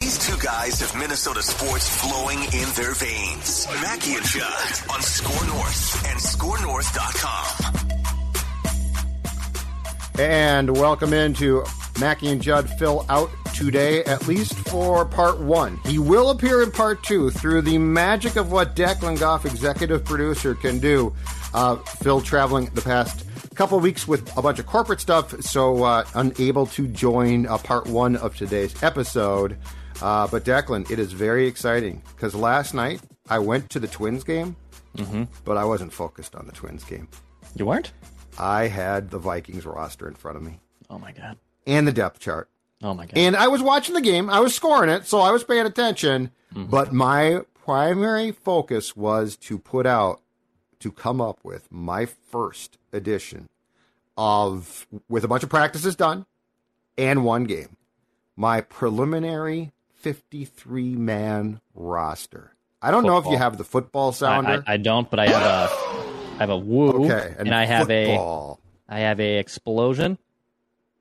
These two guys have Minnesota sports flowing in their veins. Mackey and Judd on SKOR North and SKORNorth.com. And welcome into Mackey and Judd Phil out today, at least for part one. He will appear in part two through the magic of what Declan Goff, executive producer, can do. Uh, Phil traveling the past couple weeks with a bunch of corporate stuff, so uh, unable to join uh, part one of today's episode. Uh, but Declan, it is very exciting because last night I went to the Twins game, Mm-hmm. but I wasn't focused on the Twins game. You weren't? I had the Vikings roster in front of me Oh my god. and the depth chart. Oh my god. And I was watching the game. I was scoring it, so I was paying attention. Mm-hmm. But my primary focus was to put out, to come up with my first edition of, with a bunch of practices done and one game, my preliminary 53 man roster. I don't know if you have the football I, sounder. I, I don't, but I have a I have a woo. okay. And, I have football. a I have a explosion.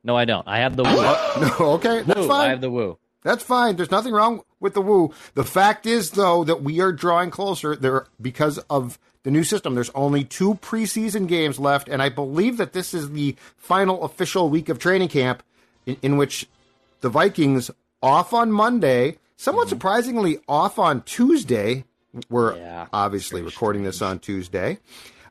No, I don't. I have the woo. No, okay, that's woo. fine. I have the woo. That's fine. There's nothing wrong with the woo. The fact is, though, that we are drawing closer there because of the new system. There's only two preseason games left, and I believe that this is the final official week of training camp, in, in which the Vikings off on Monday, somewhat surprisingly off on Tuesday. We're Yeah, obviously recording this on Tuesday.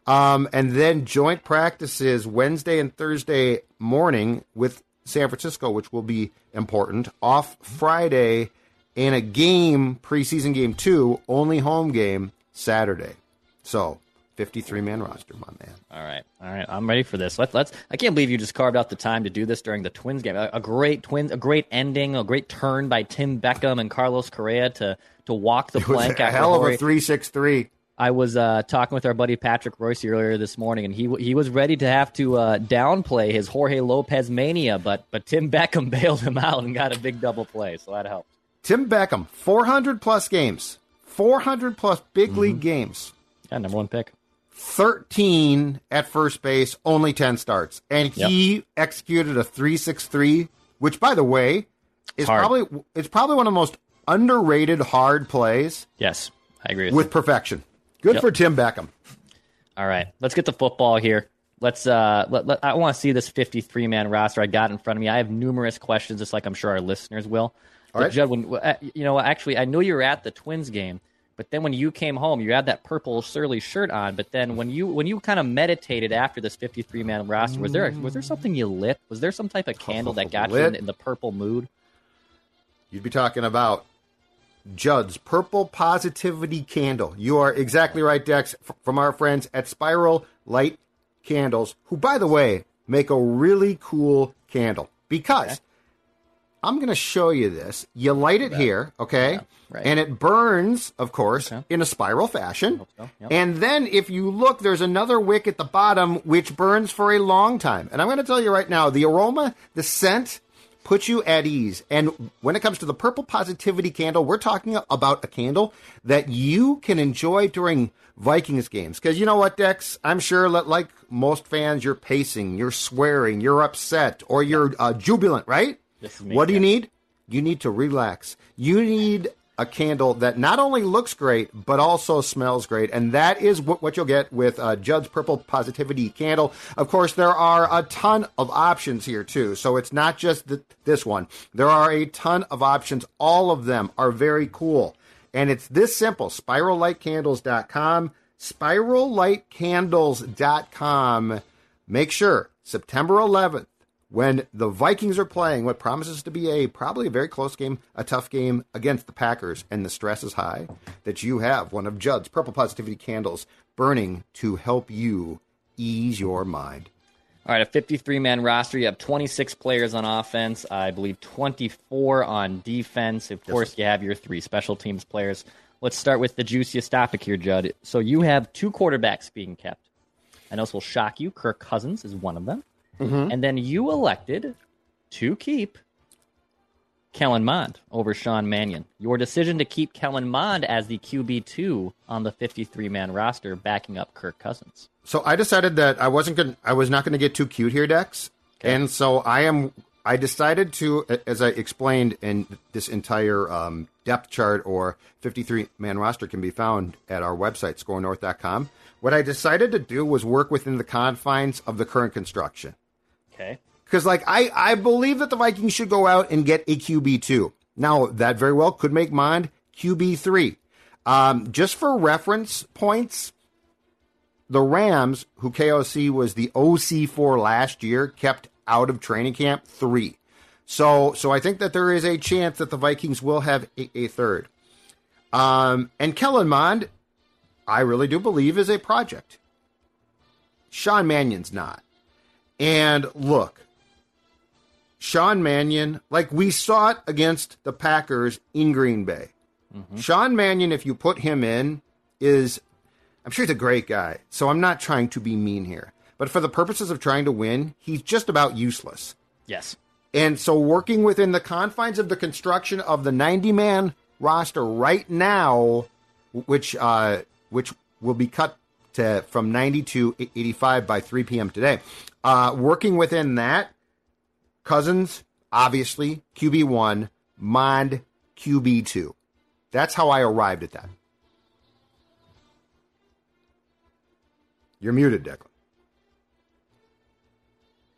Um, and then joint practices Wednesday and Thursday morning with San Francisco, which will be important. Off Friday, and a game, preseason game two, only home game Saturday. So, 53 man roster, my man. All right, all right. I'm ready for this. Let's let's. I can't believe you just carved out the time to do this during the Twins game. A, a great Twins, a great ending, a great turn by Tim Beckham and Carlos Correa to to walk the plank. a hell of a 363. I was uh, talking with our buddy Patrick Royce earlier this morning, and he he was ready to have to uh, downplay his Jorge Lopez mania, but but Tim Beckham bailed him out and got a big double play, so that helped. Tim Beckham, 400 plus games, 400 plus big league games. Yeah, number one pick. 13 at first base, only 10 starts. And he executed a 363, which by the way is Hard. probably it's probably one of the most underrated hard plays Yes, I agree with, with perfection. Good Yep. for Tim Beckham. All right, let's get the football here. Let's. Uh, let, let- I want to see this 53 man roster I got in front of me. I have numerous questions, just like I'm sure our listeners will. But right. Judd, when uh, you know, actually, I know you were at the Twins game, but then when you came home, you had that purple Surly shirt on. But then when you when you kind of meditated after this 53 man roster, was there was there something you lit? Was there some type of candle that got you in, in the purple mood? You'd be talking about Judd's Purple Positivity Candle. You are exactly right, Dex, from our friends at Spiral Light Candles, who, by the way, make a really cool candle. Because I'm going to show you this. You light it here, okay? right. And it burns, of course, in a spiral fashion. so, yep. And then if you look, there's another wick at the bottom which burns for a long time. And I'm going to tell you right now the aroma, the scent, puts you at ease. And when it comes to the purple positivity candle, we're talking about a candle that you can enjoy during Vikings games. Because you know what, Dex? I'm sure that, like most fans, you're pacing, you're swearing, you're upset, or you're uh, jubilant, right? What do you need? You need to relax. You need a candle that not only looks great but also smells great, and that is what, what you'll get with uh, Judd's Purple Positivity candle. Of course, there are a ton of options here too, so it's not just th- this one. There are a ton of options. All of them are very cool, and it's this simple: SpiralLightCandles.com, SpiralLightCandles.com. Make sure September 11th when the Vikings are playing what promises to be a probably a very close game, a tough game against the Packers, and the stress is high, that you have one of Judd's Purple Positivity candles burning to help you ease your mind. All right, a 53 man roster. You have 26 players on offense, I believe 24 on defense. Of course, you have your three special teams players. Let's start with the juiciest topic here, Judd. So you have two quarterbacks being kept. I know this will shock you. Kirk Cousins is one of them. Mm-hmm. And then you elected to keep Kellen Mond over Sean Mannion. Your decision to keep Kellen Mond as the QB2 on the 53 man roster, backing up Kirk Cousins. So I decided that I wasn't going I was not going to get too cute here, Dex. And so I am I decided to as I explained in this entire um, depth chart or 53 man roster can be found at our website skornorth.com. What I decided to do was work within the confines of the current construction. Okay. Because like I, I believe that the Vikings should go out and get a QB two. Now that very well could make Mond QB three. Um, just for reference points, the Rams, who KOC was the OC for last year, kept out of training camp three. So so I think that there is a chance that the Vikings will have a, a third. Um, and Kellen Mond, I really do believe is a project. Sean Mannion's not. And look, Sean Mannion, like we saw it against the Packers in Green Bay. Sean Mannion, if you put him in, is I'm sure he's a great guy. So I'm not trying to be mean here. But for the purposes of trying to win, he's just about useless. Yes. And so working within the confines of the construction of the 90 man roster right now, which uh, which will be cut to from 90 to 85 by 3 p.m. today. Uh, working within that, Cousins obviously QB one, Mond QB two. That's how I arrived at that. You're muted, Declan.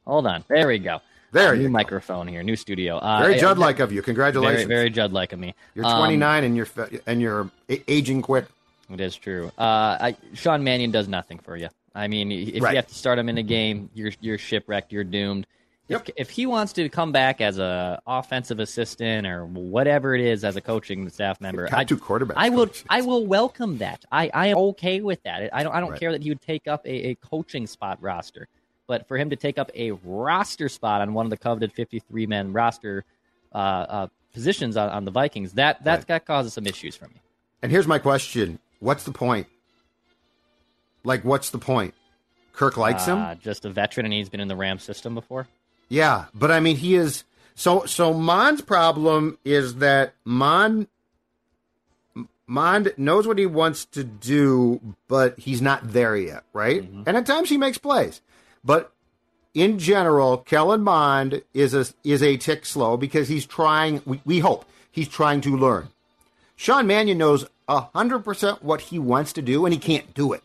Hold on. There we go. There Uh, you new go. microphone here, new studio. Uh, Very I- Judd like of you. Congratulations. very Judd like of me. You're Um, 29 and you're and you're aging quick. It is true. Uh, I, Sean Mannion does nothing for you. I mean, if Right. you have to start him in a game, you're you're shipwrecked. You're doomed. Yep. If, if he wants to come back as a offensive assistant or whatever it is as a coaching staff member, I, two quarterbacks I will coaches. I will welcome that. I, I am okay with that. I don't I don't Right. care that he would take up a, a coaching spot roster, but for him to take up a roster spot on one of the coveted 53 man roster uh, uh, positions on, on the Vikings, that that's Right. that causes some issues for me. And here's my question: What's the point? Like, what's the point? Kirk likes him. Uh, just a veteran, and he's been in the Ram system before. Yeah, but I mean, he is so. So Mond's problem is that Mond Mond knows what he wants to do, but he's not there yet, right? And at times he makes plays, but in general, Kellen Mond is a is a tick slow because he's trying. We, we hope he's trying to learn. Sean Mannion knows hundred percent what he wants to do, and he can't do it.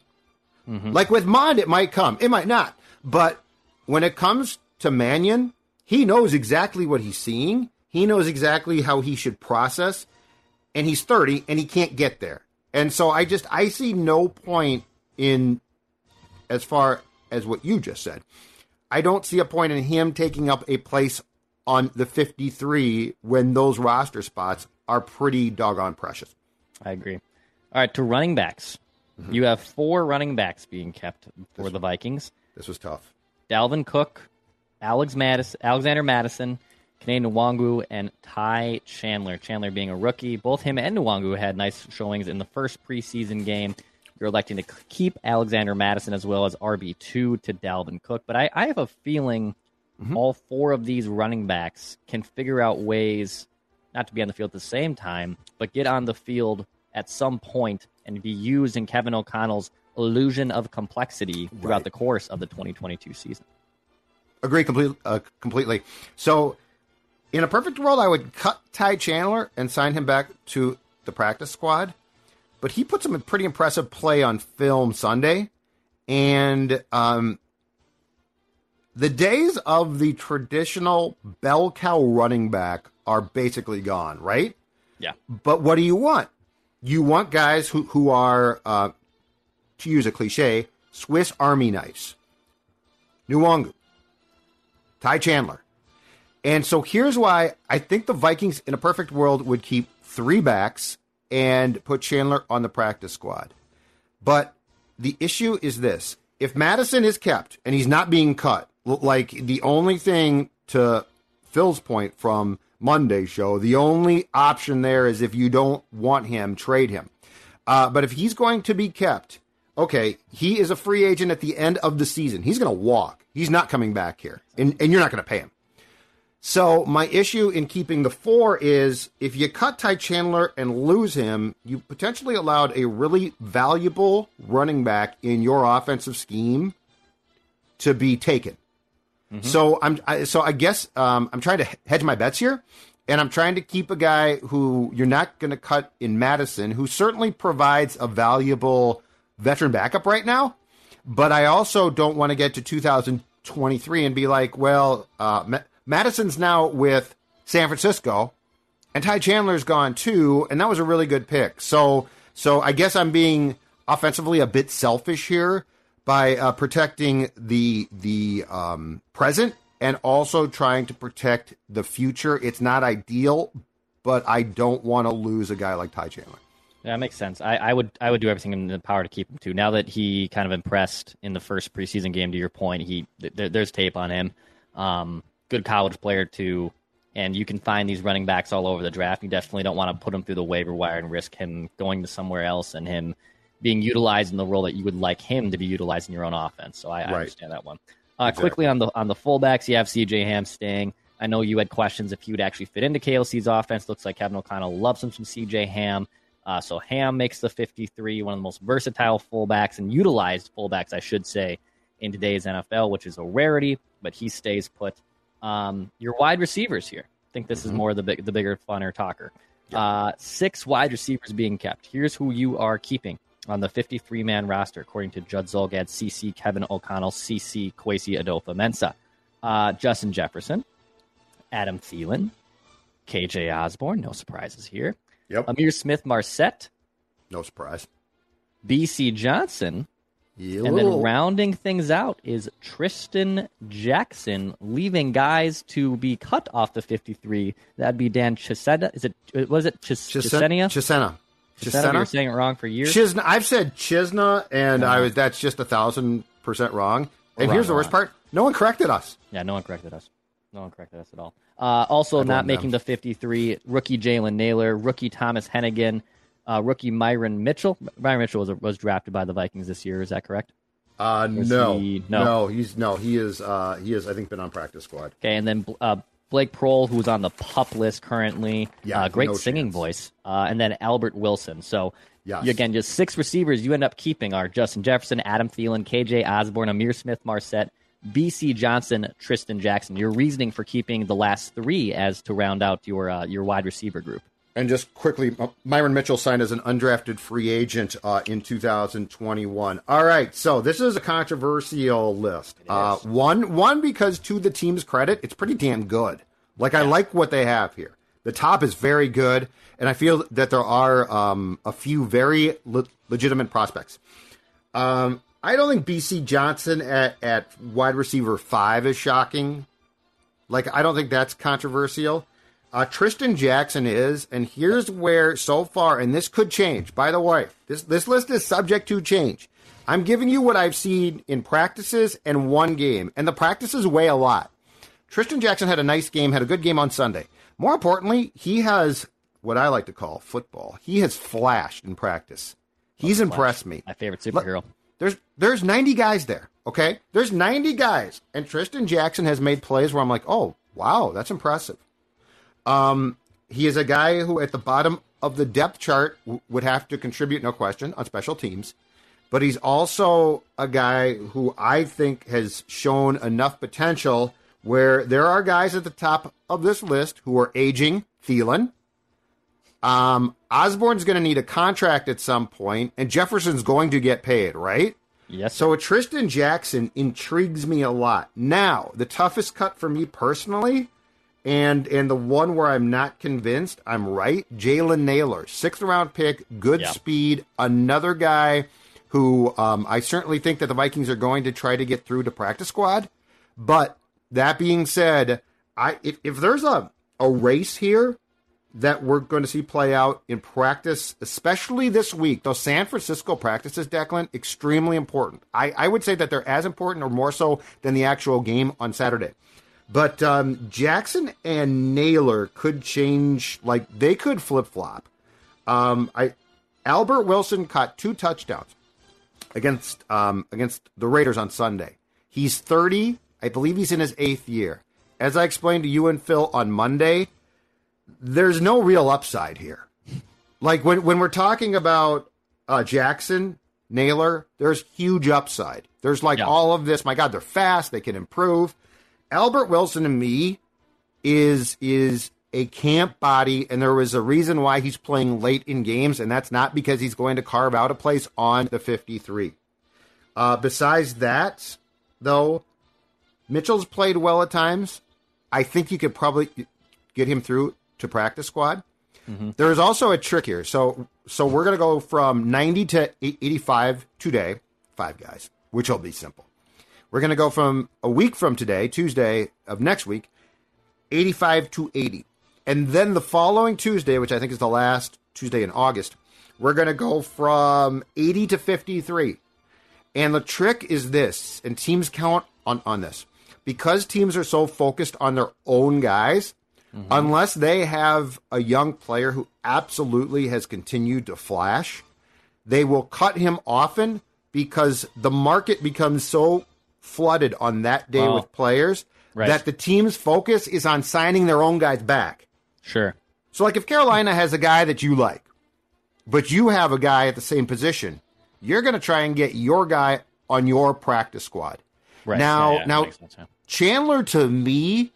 Mm-hmm. Like with Mond, it might come, it might not. But when it comes to Mannion, he knows exactly what he's seeing. He knows exactly how he should process, and he's 30 and he can't get there. And so I just I see no point in as far as what you just said. I don't see a point in him taking up a place on the 53 when those roster spots are pretty doggone precious. I agree. All right, to running backs. Mm-hmm. You have four running backs being kept for the Vikings. This was tough. Dalvin Cook, Alex Mattison, Alexander Mattison, Kene Nwangwu, and Ty Chandler. Chandler being a rookie. Both him and Nwangu had nice showings in the first preseason game. You're electing to keep Alexander Mattison as well as RB2 to Dalvin Cook. But I, I have a feeling all four of these running backs can figure out ways not to be on the field at the same time, but get on the field at some point and be used in Kevin O'Connell's illusion of complexity throughout Right. the course of the 2022 season. Agree complete, uh, completely. So, in a perfect world, I would cut Ty Chandler and sign him back to the practice squad, but he put some pretty impressive play on film Sunday. And um, the days of the traditional bell cow running back are basically gone, right? Yeah. But what do you want? You want guys who, who are, uh, to use a cliche, Swiss Army knives. Nwangwu, Ty Chandler. And so here's why I think the Vikings, in a perfect world, would keep three backs and put Chandler on the practice squad. But the issue is this if Mattison is kept and he's not being cut, like the only thing to Phil's point from Monday show, the only option there is if you don't want him, trade him. Uh, but if he's going to be kept, okay, he is a free agent at the end of the season. He's going to walk. He's not coming back here, and, and you're not going to pay him. So my issue in keeping the four is if you cut Ty Chandler and lose him, you potentially allowed a really valuable running back in your offensive scheme to be taken. Mm-hmm. So I'm I, so I guess um, I'm trying to hedge my bets here, and I'm trying to keep a guy who you're not going to cut in Mattison, who certainly provides a valuable veteran backup right now. But I also don't want to get to 2023 and be like, well, uh, Mattison's now with San Francisco, and Ty Chandler's gone too, and that was a really good pick. So, so I guess I'm being offensively a bit selfish here by uh, protecting the the um, present and also trying to protect the future. It's not ideal, but I don't want to lose a guy like Ty Chandler. Yeah, that makes sense. I, I, would I would do everything in the power to keep him too. Now that he kind of impressed in the first preseason game, to your point, he th- there's tape on him. Um, good college player too, and you can find these running backs all over the draft. You definitely don't want to put him through the waiver wire and risk him going to somewhere else and him being utilized in the role that you would like him to be utilized in your own offense. So I, right. I understand that one. Uh, exactly. Quickly on the on the fullbacks, you have C.J. Ham staying. I know you had questions if he would actually fit into KOC's offense. Looks like Kevin O'Connell loves him some C.J. Ham. Uh, so Ham makes the 53, one of the most versatile fullbacks and utilized fullbacks, I should say, in today's NFL, which is a rarity. But he stays put. Um, your wide receivers here. I think this mm-hmm. is more the big, the bigger, funner talker. Yeah. Uh, six wide receivers being kept. Here's who you are keeping on the 53 man roster, according to Judd Zulgad, CC Kevin O'Connell, CC Kwesi Adofo-Mensah. Uh, Justin Jefferson, Adam Thielen, KJ Osborn, no surprises here. Yep. Ihmir Smith-Marsette, no surprise. Bisi Johnson, and then rounding things out is Trishton Jackson, leaving guys to be cut off the 53. That'd be Dan Chisena. Is it? Was it Chis- Chisena? Chisena. Chisena. You're saying it wrong for years. Chisna. I've said Chisna, and I was. That's just a thousand percent wrong. And wrong, here's the worst part: no one corrected us. Yeah, no one corrected us. No one corrected us at all. Uh, also, not making the 53, rookie Jalen Nailor, rookie Thomas Hennigan, uh, rookie Myron Mitchell. Myron Mitchell was was drafted by the Vikings this year. Is that correct? Uh, no, he, no, no, he's no, he is. Uh, he is. I think been on practice squad. Okay, and then uh, Blake Proehl, who's on the pup list currently. Yeah, uh, great no singing chance. voice. Uh, and then Albert Wilson. So yes. again, just six receivers you end up keeping are Justin Jefferson, Adam Thielen, KJ Osborn, Ihmir Smith-Marsette, Bisi Johnson, Trishton Jackson. Your reasoning for keeping the last three as to round out your uh, your wide receiver group. And just quickly, uh, Myron Mitchell signed as an undrafted free agent uh, in 2021. All right, so this is a controversial list. Uh, one, one because to the team's credit, it's pretty damn good. Like I like what they have here. The top is very good, and I feel that there are um, a few very le- legitimate prospects. Um, I don't think Bisi Johnson at, at wide receiver five is shocking. Like, I don't think that's controversial. Uh, Trishton Jackson is, and here's where so far, and this could change. By the way, this this list is subject to change. I'm giving you what I've seen in practices and one game, and the practices weigh a lot. Trishton Jackson had a nice game, had a good game on Sunday. More importantly, he has what I like to call football. He has flashed in practice. He's impressed me. My favorite superhero. There's there's 90 guys there. Okay, there's 90 guys, and Trishton Jackson has made plays where I'm like, oh wow, that's impressive. Um, he is a guy who at the bottom of the depth chart w- would have to contribute, no question, on special teams. But he's also a guy who I think has shown enough potential where there are guys at the top of this list who are aging. Thielen, Um, Osborn's going to need a contract at some point, and Jefferson's going to get paid, right? Yes. So a Trishton Jackson intrigues me a lot. Now, the toughest cut for me personally, and and the one where I'm not convinced, I'm right. Jalen Nailor, sixth round pick, good Yeah. speed, another guy who um, I certainly think that the Vikings are going to try to get through to practice squad. But that being said, I if, if there's a a race here that we're going to see play out in practice, especially this week. Those San Francisco practices, Declan, extremely important. I, I would say that they're as important or more so than the actual game on Saturday. But um, Jackson and Nailor could change, like they could flip flop. Um, I Albert Wilson caught two touchdowns against um, against the Raiders on Sunday. He's 30. I believe he's in his eighth year. As I explained to you and Phil on Monday, there's no real upside here. Like when when we're talking about uh, Jackson, Nailor, there's huge upside. There's like Yeah. all of this. My God, they're fast. They can improve. Albert Wilson to me is is a camp body, and there was a reason why he's playing late in games, and that's not because he's going to carve out a place on the 53. Uh, besides that, though, Mitchell's played well at times. I think you could probably get him through to practice squad. There is also a trick here. So so we're going to go from 90 to 85 today, five guys, which will be simple. We're going to go from a week from today, Tuesday of next week, 85 to 80. And then the following Tuesday, which I think is the last Tuesday in August, we're going to go from 80 to 53. And the trick is this, and teams count on, on this. Because teams are so focused on their own guys, mm-hmm. unless they have a young player who absolutely has continued to flash, they will cut him often because the market becomes so flooded on that day with players Right. that the team's focus is on signing their own guys back. Sure. So, like, if Carolina has a guy that you like, but you have a guy at the same position, you're going to try and get your guy on your practice squad. Right. Now, Yeah, yeah, now, sense, yeah. Chandler to me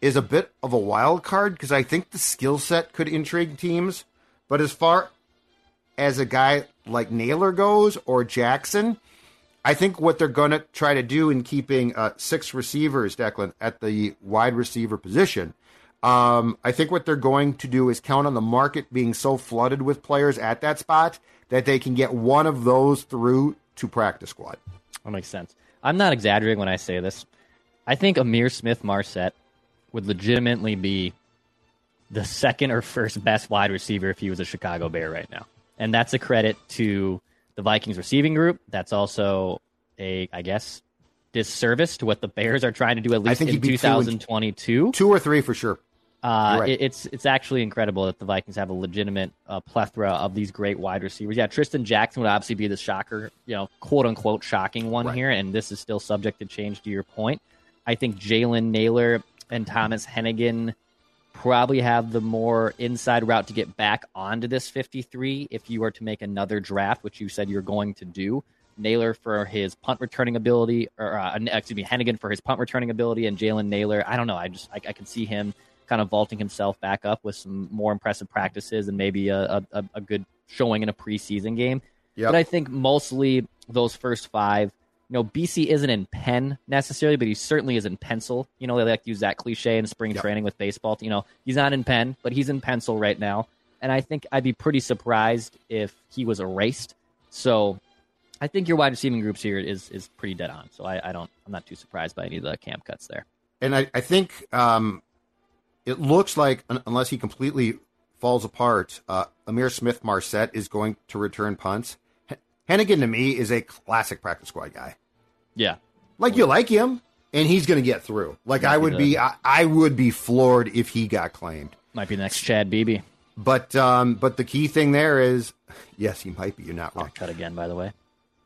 is a bit of a wild card because I think the skill set could intrigue teams. But as far as a guy like Nailor goes or Jackson, I think what they're going to try to do in keeping uh, six receivers, Declan, at the wide receiver position, um, I think what they're going to do is count on the market being so flooded with players at that spot that they can get one of those through to practice squad. That makes sense. I'm not exaggerating when I say this. I think Ihmir Smith-Marsette would legitimately be the second or first best wide receiver if he was a Chicago Bear right now. And that's a credit to the Vikings receiving group. That's also a, I guess, disservice to what the Bears are trying to do at least in he'd be two and- 2022. Two or three for sure. Uh, right. it- it's it's actually incredible that the Vikings have a legitimate uh, plethora of these great wide receivers. Yeah, Trishton Jackson would obviously be the shocker, you know, quote unquote shocking one Right. here, and this is still subject to change. To your point, I think Jalen Nailor and Thomas Hennigan probably have the more inside route to get back onto this 53 if you were to make another draft, which you said you're going to do. Nailor for his punt returning ability, or uh, excuse me, Hennigan for his punt returning ability, and Jalen Nailor. I don't know. I just I, I can see him kind of vaulting himself back up with some more impressive practices and maybe a, a, a good showing in a preseason game. Yep. But I think mostly those first five, you know, Bisi isn't in pen necessarily, but he certainly is in pencil. You know, they like to use that cliche in spring Yep. training with baseball. You know, he's not in pen, but he's in pencil right now. And I think I'd be pretty surprised if he was erased. So I think your wide receiving groups here is is pretty dead on. So I, I don't I'm not too surprised by any of the camp cuts there. And I, I think um, it looks like, unless he completely falls apart, uh, Ihmir Smith-Marsette is going to return punts. Hennigan to me is a classic practice squad guy. Yeah. Like you like him, and he's going to get through. Like I he would be, I, I would be floored if he got claimed. Might be the next Chad Beebe. But um, but the key thing there is, yes, he might be. You're not wrong. Cut again, by the way.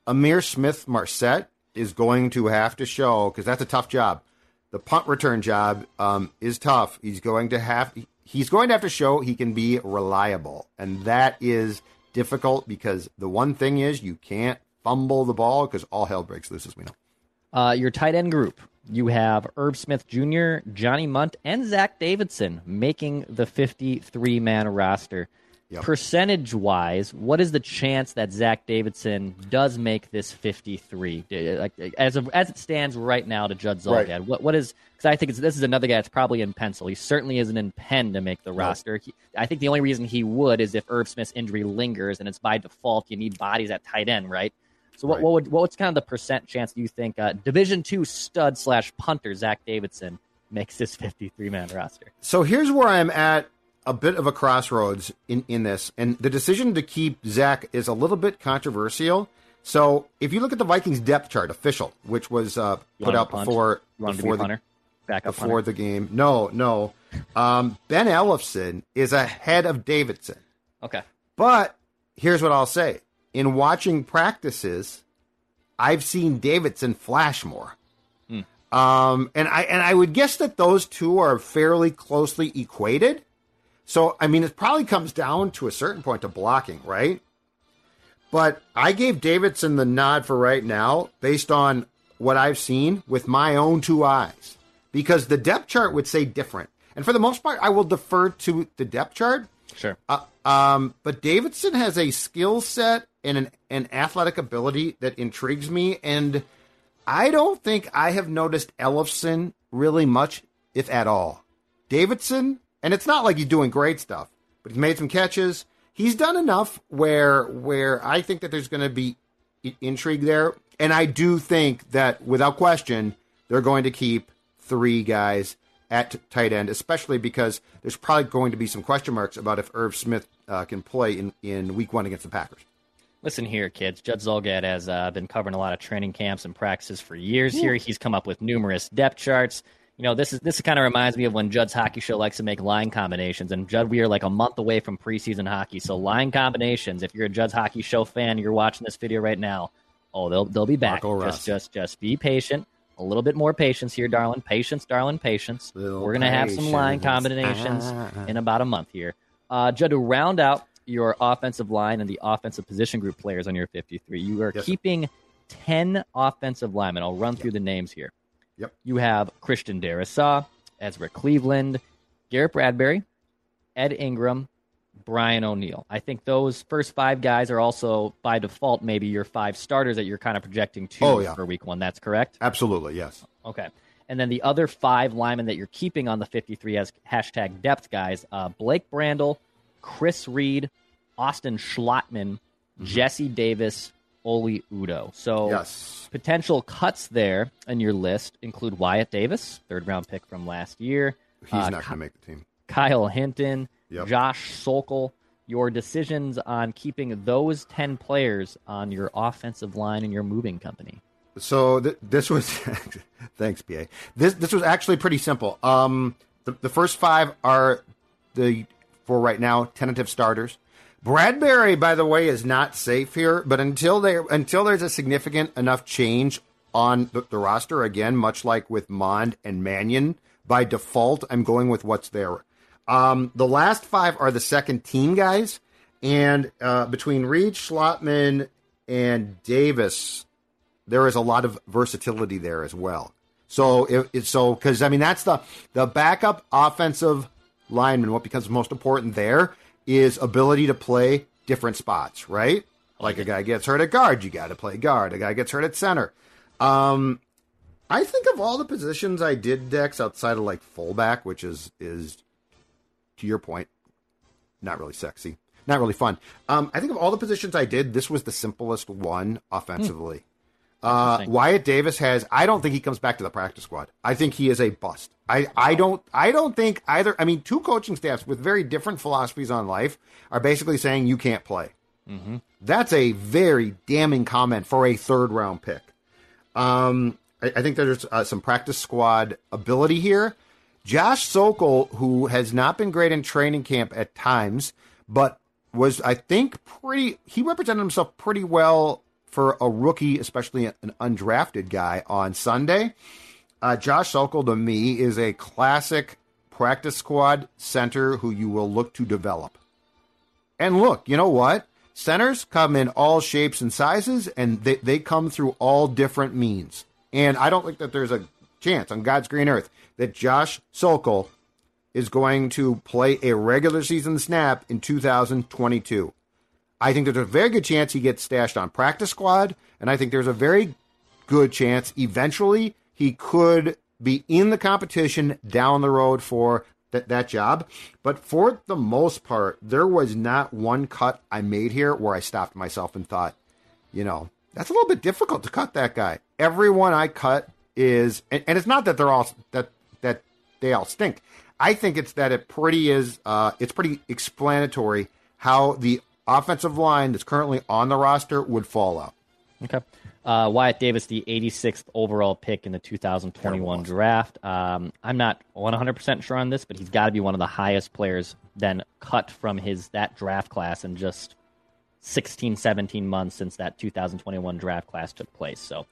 Ihmir Smith-Marsette is going to have to show because that's a tough job. The punt return job um, is tough. He's going to have he's going to have to show he can be reliable, and that is difficult because the one thing is you can't fumble the ball because all hell breaks loose as we know. Uh, your tight end group, you have Irv Smith Jr., Johnny Mundt, and Zach Davidson making the 53 man roster. Yep. Percentage wise, what is the chance that Zach Davidson does make this 53? Like as of, as it stands right now to Judd Zulgad, Right. what what is? Because I think it's, this is another guy that's probably in pencil. He certainly isn't in pen to make the roster. He, I think the only reason he would is if Irv Smith's injury lingers, and it's by default you need bodies at tight end, right? So what, Right. what would what's kind of the percent chance do you think uh, Division two stud slash punter Zach Davidson makes this 53 man roster? So here's where I'm at a bit of a crossroads in, in this. And the decision to keep Zach is a little bit controversial. So if you look at the Vikings depth chart, official, which was uh, put out before, You want him to before be the before punter? the game. No, no. Um, ben Ellefson is ahead of Davidson. Okay. But here's what I'll say. In watching practices, I've seen Davidson flash more. Um, and I and I would guess that those two are fairly closely equated. So I mean, it probably comes down to a certain point to blocking, right? But I gave Davidson the nod for right now, based on what I've seen with my own two eyes, because the depth chart would say different. And for the most part, I will defer to the depth chart. Sure. Uh, um, but Davidson has a skill set and an, an athletic ability that intrigues me, and I don't think I have noticed Ellefson really much, if at all. Davidson, and it's not like he's doing great stuff, but he's made some catches. He's done enough where where I think that there's going to be intrigue there, and I do think that without question they're going to keep three guys at tight end, especially because there's probably going to be some question marks about if Irv Smith uh, can play in, in Week One against the Packers. Listen here, kids. Judd Zulgad has uh, been covering a lot of training camps and practices for years. Here, he's come up with numerous depth charts. You know, this is this kind of reminds me of when Judd's hockey show likes to make line combinations. And Judd, we are like a month away from preseason hockey, so line combinations. If you're a Judd's hockey show fan, you're watching this video right now. Oh, they'll they'll be back. Just just just be patient. A little bit more patience here, darling. Patience, darling. Patience. Little We're gonna have some line combinations Ah. in about a month here. Uh, Judd, to round out your offensive line and the offensive position group players on your 53, you are Yes, sir. keeping 10 offensive linemen. I'll run through the names here. Yep. You have Christian Darrisaw, Ezra Cleveland, Garrett Bradbury, Ed Ingram, Brian O'Neill. I think those first five guys are also, by default, maybe your five starters that you're kind of projecting to Oh, yeah. for week one. That's correct? Absolutely, yes. Okay. And then the other five linemen that you're keeping on the 53 as hashtag depth guys uh, Blake Brandel, Chris Reed, Austin Schlottman, Jesse Davis, Oli Udoh. So Mm-hmm. Yes. potential cuts there in your list include Wyatt Davis, third round pick from last year, He's uh, not Ky- going to make the team. Kyle Hinton, Yep. Josh Sokol. Your decisions on keeping those 10 players on your offensive line and your moving company. So th- this was thanks, PA. This this was actually pretty simple. Um, the, the first five are the for right now tentative starters. Bradbury, by the way, is not safe here, but until they until there's a significant enough change on the, the roster, again, much like with Mond and Mannion, by default, I'm going with what's there. Um, the last five are the second team guys, and uh, between Reed, Schlottman, and Davis, there is a lot of versatility there as well. So if, if so, because I mean that's the the backup offensive lineman. What becomes most important there is ability to play different spots, right? Like a guy gets hurt at guard, you got to play guard. A guy gets hurt at center. Um, I think of all the positions I did Dex outside of like fullback, which is is to your point, not really sexy, not really fun. Um, I think of all the positions I did, this was the simplest one offensively. Uh, Wyatt Davis has. I don't think he comes back to the practice squad. I think he is a bust. I, I don't I don't think either. I mean, two coaching staffs with very different philosophies on life are basically saying you can't play. That's a very damning comment for a third round pick. Um, I, I think there's uh, some practice squad ability here. Josh Sokol, who has not been great in training camp at times, but was I think pretty. He represented himself pretty well for a rookie, especially an undrafted guy on Sunday. Uh, Josh Sokol to me is a classic practice squad center who you will look to develop. And look, you know what? Centers come in all shapes and sizes, and they, they come through all different means. And I don't think that there's a chance on God's green earth that Josh Sokol is going to play a regular season snap in 2022. I think there's a very good chance he gets stashed on practice squad, and I think there's a very good chance eventually he could be in the competition down the road for that, that job. But for the most part, there was not one cut I made here where I stopped myself and thought, you know, that's a little bit difficult to cut that guy. Everyone I cut is, and, and it's not that they're all that that they all stink. I think it's that it pretty is uh, it's pretty explanatory how the offensive line that's currently on the roster would fall out. Okay. Uh, Wyatt Davis, the 86th overall pick in the 2021 draft. Um, I'm not 100% sure on this, but he's got to be one of the highest players then cut from his that draft class in just 16, 17 months since that 2021 draft class took place. So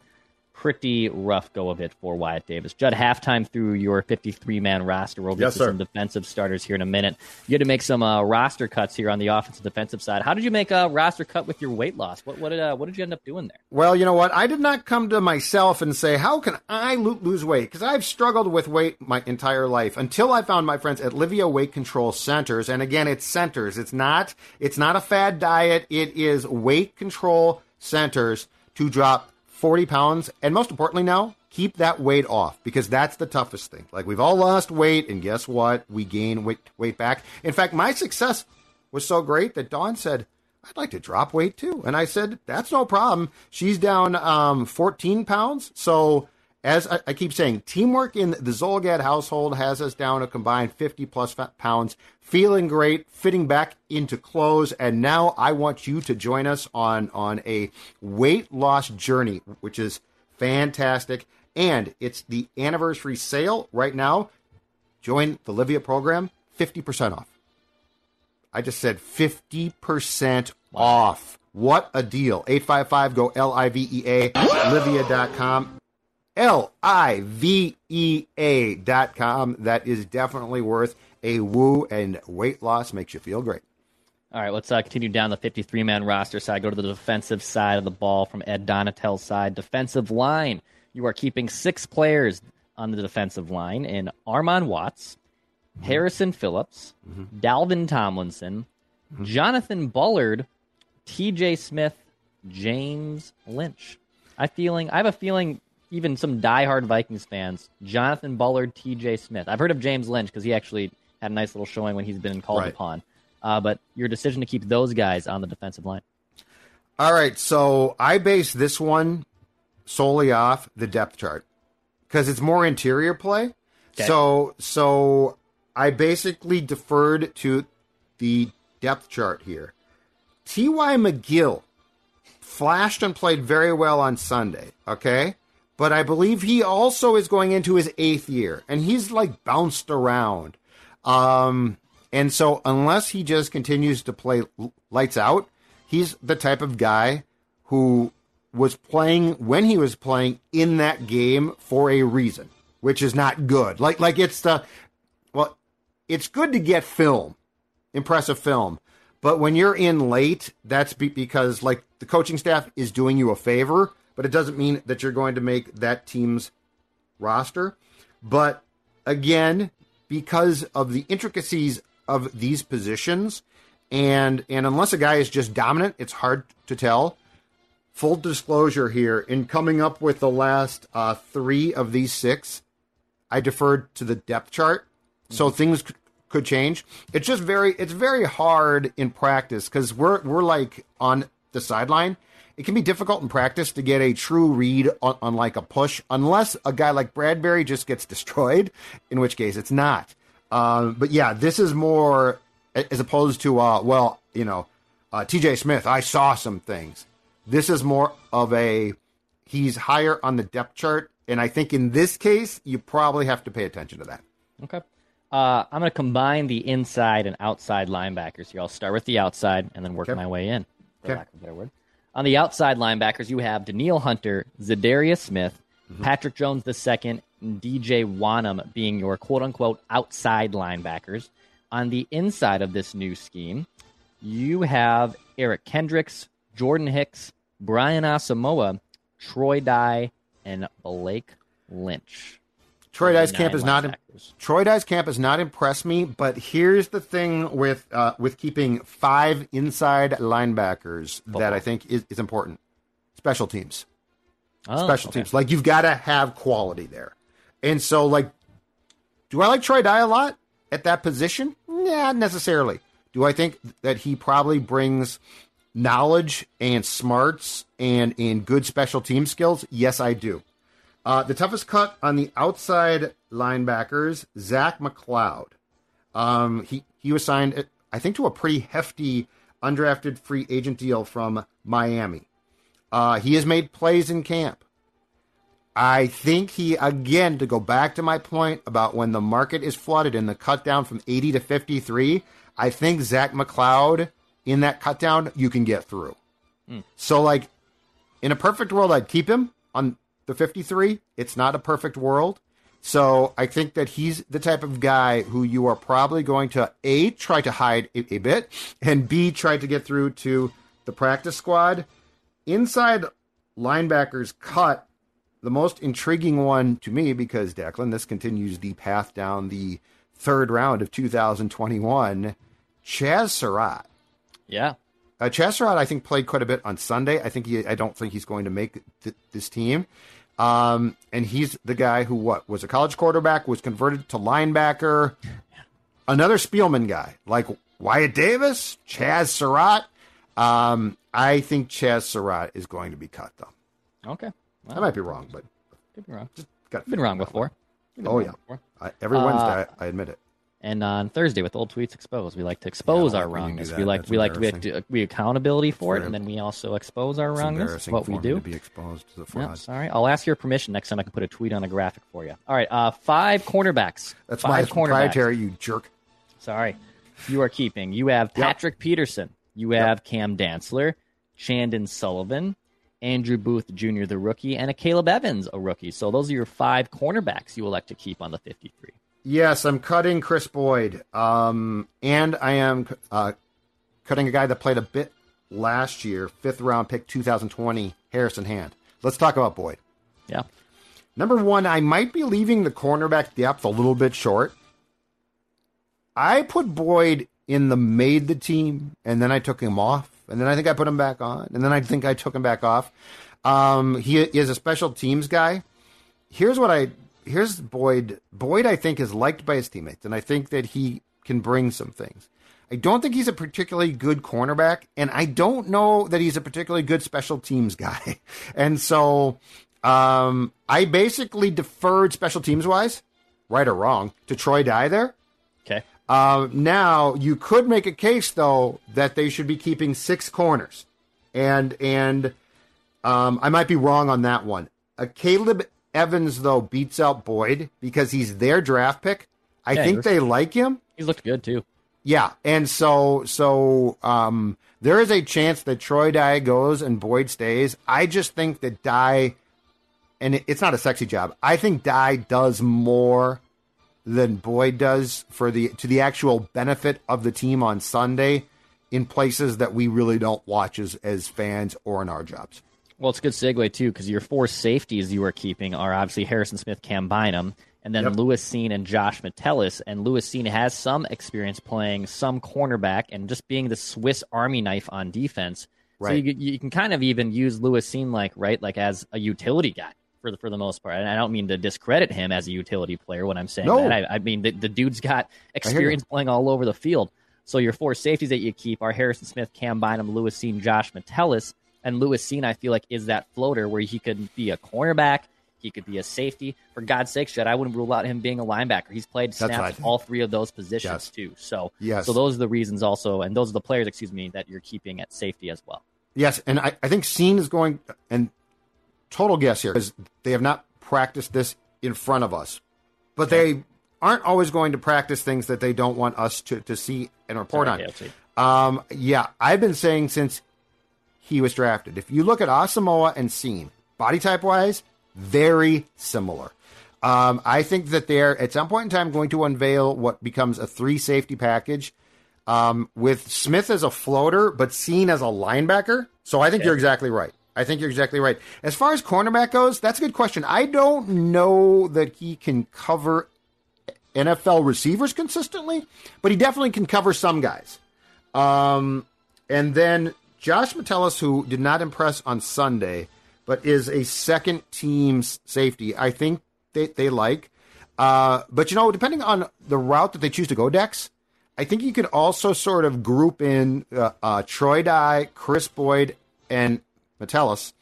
pretty rough go of it for Wyatt Davis. Judd, halftime through your 53 man roster. We'll get yes, to sir. some defensive starters here in a minute. You had to make some uh, roster cuts here on the offensive defensive side. How did you make a roster cut with your weight loss? What, what did uh, what did you end up doing there? Well, you know what? I did not come to myself and say, "How can I lo- lose weight?" Because I've struggled with weight my entire life until I found my friends at Livea Weight Control Centers. And again, it's centers. It's not. It's not a fad diet. It is weight control centers to drop 40 pounds, and most importantly now, keep that weight off because that's the toughest thing. Like we've all lost weight, and guess what? We gain weight, weight back. In fact, my success was so great that Dawn said, I'd like to drop weight too. And I said, that's no problem. She's down um, 14 pounds. So, as I, I, keep saying, teamwork in the Zulgad household has us down a combined 50 plus pounds, feeling great, fitting back into clothes. And now I want you to join us on, on a weight loss journey, which is fantastic. And it's the anniversary sale right now. Join the Livea program, 50% off. I just said 50% off. What a deal. 855 go L I V E A, livea.com. L I V E A dot com. That is definitely worth a woo, and weight loss makes you feel great. All right, let's uh, continue down the 53 man roster side. Go to the defensive side of the ball from Ed Donatell's side. Defensive line. You are keeping six players on the defensive line in Armon Watts, Harrison Phillips, mm-hmm. Dalvin Tomlinson, mm-hmm. Jonathan Bullard, TJ Smith, James Lynch. I feeling I have a feeling even some diehard Vikings fans, Jonathan Bullard, TJ Smith. I've heard of James Lynch because he actually had a nice little showing when he's been called right. upon. Uh, but your decision to keep those guys on the defensive line. All right, so I base this one solely off the depth chart because it's more interior play. Okay. So so I basically deferred to the depth chart here. T.Y. McGill flashed and played very well on Sunday, okay? But I believe he also is going into his eighth year, and he's like bounced around. Um, and so, unless he just continues to play lights out, he's the type of guy who was playing when he was playing in that game for a reason, which is not good. Like, like it's the well, it's good to get film, impressive film, but when you're in late, that's because like the coaching staff is doing you a favor, but it doesn't mean that you're going to make that team's roster. But again, because of the intricacies of these positions, and and unless a guy is just dominant, it's hard to tell. Full disclosure here, in coming up with the last uh, three of these six, I deferred to the depth chart, so mm-hmm. things could change. It's just very it's very hard in practice because we're we're like on the sideline. It can be difficult in practice to get a true read on, on like a push, unless a guy like Bradbury just gets destroyed, in which case it's not. Um, but yeah, this is more as opposed to uh, well, you know, uh, T.J. Smith. I saw some things. This is more of a he's higher on the depth chart, and I think in this case you probably have to pay attention to that. Okay. Uh, I'm going to combine the inside and outside linebackers here. I'll start with the outside and then work okay. my way in. For okay. lack of a better word. On the outside linebackers, you have Danielle Hunter, Za'Darius Smith, mm-hmm. Patrick Jones II, and DJ Wonnum being your quote unquote outside linebackers. On the inside of this new scheme, you have Eric Kendricks, Jordan Hicks, Brian Asamoah, Troy Dye, and Blake Lynch. Troy Dye's camp is not. Troy Dye's camp has not impressed me. But here's the thing with uh, with keeping five inside linebackers that I think is, is important: special teams. Oh, special okay. teams. Like you've got to have quality there. And so, like, do I like Troy Dye a lot at that position? Not necessarily. Do I think that he probably brings knowledge and smarts and and good special team skills? Yes, I do. Uh, the toughest cut on the outside linebackers, Zach McCloud. Um, he he was signed, I think, to a pretty hefty undrafted free agent deal from Miami. Uh, he has made plays in camp. I think he, again, to go back to my point about when the market is flooded and the cut down from 80 to 53, I think Zach McCloud in that cut down, you can get through. So, like, in a perfect world, I'd keep him on the 53. It's not a perfect world. So I think that he's the type of guy who you are probably going to A, try to hide a, a bit, and B, try to get through to the practice squad. Inside linebackers cut, the most intriguing one to me, because Declan, this continues the path down the third round of 2021, Chaz Surratt. Yeah. Uh, Chaz Surratt, I think, played quite a bit on Sunday. I think he, I don't think he's going to make th- this team. Um, and he's the guy who what was a college quarterback, was converted to linebacker. Another Spielman guy, like Wyatt Davis, Chaz Surratt. Um, I think Chaz Surratt is going to be cut, though. Okay. I might be wrong, but Could be wrong. got been wrong before. Been Oh wrong yeah, before. I, every Uh, Wednesday I, I admit it. And on Thursday with old tweets exposed, we like to expose I our like when you do wrongness. We like That's we like to embarrassing. we accountability for it, and then we also expose our It's wrongness. What we do. to be exposed to the Yeah, fraud. sorry. I'll ask your permission next time I can put a tweet on a graphic for you. All right, uh, five cornerbacks. That's five my cornerbacks. proprietary, you jerk. Sorry. You are keeping. You have Yep. Patrick Peterson. You have Cam Dantzler, Chandon Sullivan, Andrew Booth Jr., the rookie, and Akayleb Evans, a rookie. So those are your five cornerbacks you elect to keep on the 53. Yes, I'm cutting Kris Boyd, um, and I am uh, cutting a guy that played a bit last year, fifth round pick, 2020, Harrison Hand. Let's talk about Boyd. Yeah. Number one, I might be leaving the cornerback depth a little bit short. I put Boyd in the made the team, and then I took him off, and then I think I put him back on, and then I think I took him back off. Um, he is a special teams guy. Here's what I here's Boyd. Boyd, I think, is liked by his teammates, and I think that he can bring some things. I don't think he's a particularly good cornerback, and I don't know that he's a particularly good special teams guy. And so um, I basically deferred special teams wise, right or wrong, to Troy Dye there. Okay. Uh, now you could make a case though that they should be keeping six corners, and and um, I might be wrong on that one. Uh, Caleb Evans though beats out Boyd because he's their draft pick. I Yeah, think they like him. He looked good, too. Yeah, and so so um, there is a chance that Troy Dye goes and Boyd stays. I just think that Dye, and it- it's not a sexy job. I think Dye does more than Boyd does for the to the actual benefit of the team on Sunday in places that we really don't watch as as fans or in our jobs. Well, it's a good segue, too, because your four safeties you are keeping are obviously Harrison Smith, Cam Bynum, and then Yep. Lewis Cine and Josh Metellus. And Lewis Cine has some experience playing some cornerback and just being the Swiss Army knife on defense. So you, you can kind of even use Lewis Cine like right, like as a utility guy for the for the most part. And I don't mean to discredit him as a utility player when I'm saying No. that. I, I mean the, the dude's got experience playing all over the field. So your four safeties that you keep are Harrison Smith, Cam Bynum, Lewis Cine, Josh Metellus. And Lewis Cine, I feel like, is that floater where he could be a cornerback, he could be a safety. For God's sake, Jed, I wouldn't rule out him being a linebacker. He's played That's what I snaps all three of those positions Yes. too. So, Yes. so those are the reasons also, and those are the players, excuse me, that you're keeping at safety as well. Yes, and I, I think Cine is going and total guess here because they have not practiced this in front of us, but they aren't always going to practice things that they don't want us to, to see and report Sorry, on. Um, yeah, I've been saying since he was drafted. If you look at Asamoah and Cine, body type wise, very similar. Um, I think that they're at some point in time going to unveil what becomes a three safety package um, with Smith as a floater, but Cine as a linebacker. So I think you're exactly right. I think you're exactly right. As far as cornerback goes, that's a good question. I don't know that he can cover NFL receivers consistently, but he definitely can cover some guys. Um, and then Josh Metellus, who did not impress on Sunday, but is a second team safety, I think they, they like. Uh, but, you know, depending on the route that they choose to go, Dex, I think you could also sort of group in uh, uh, Troy Dye, Kris Boyd, and Metellus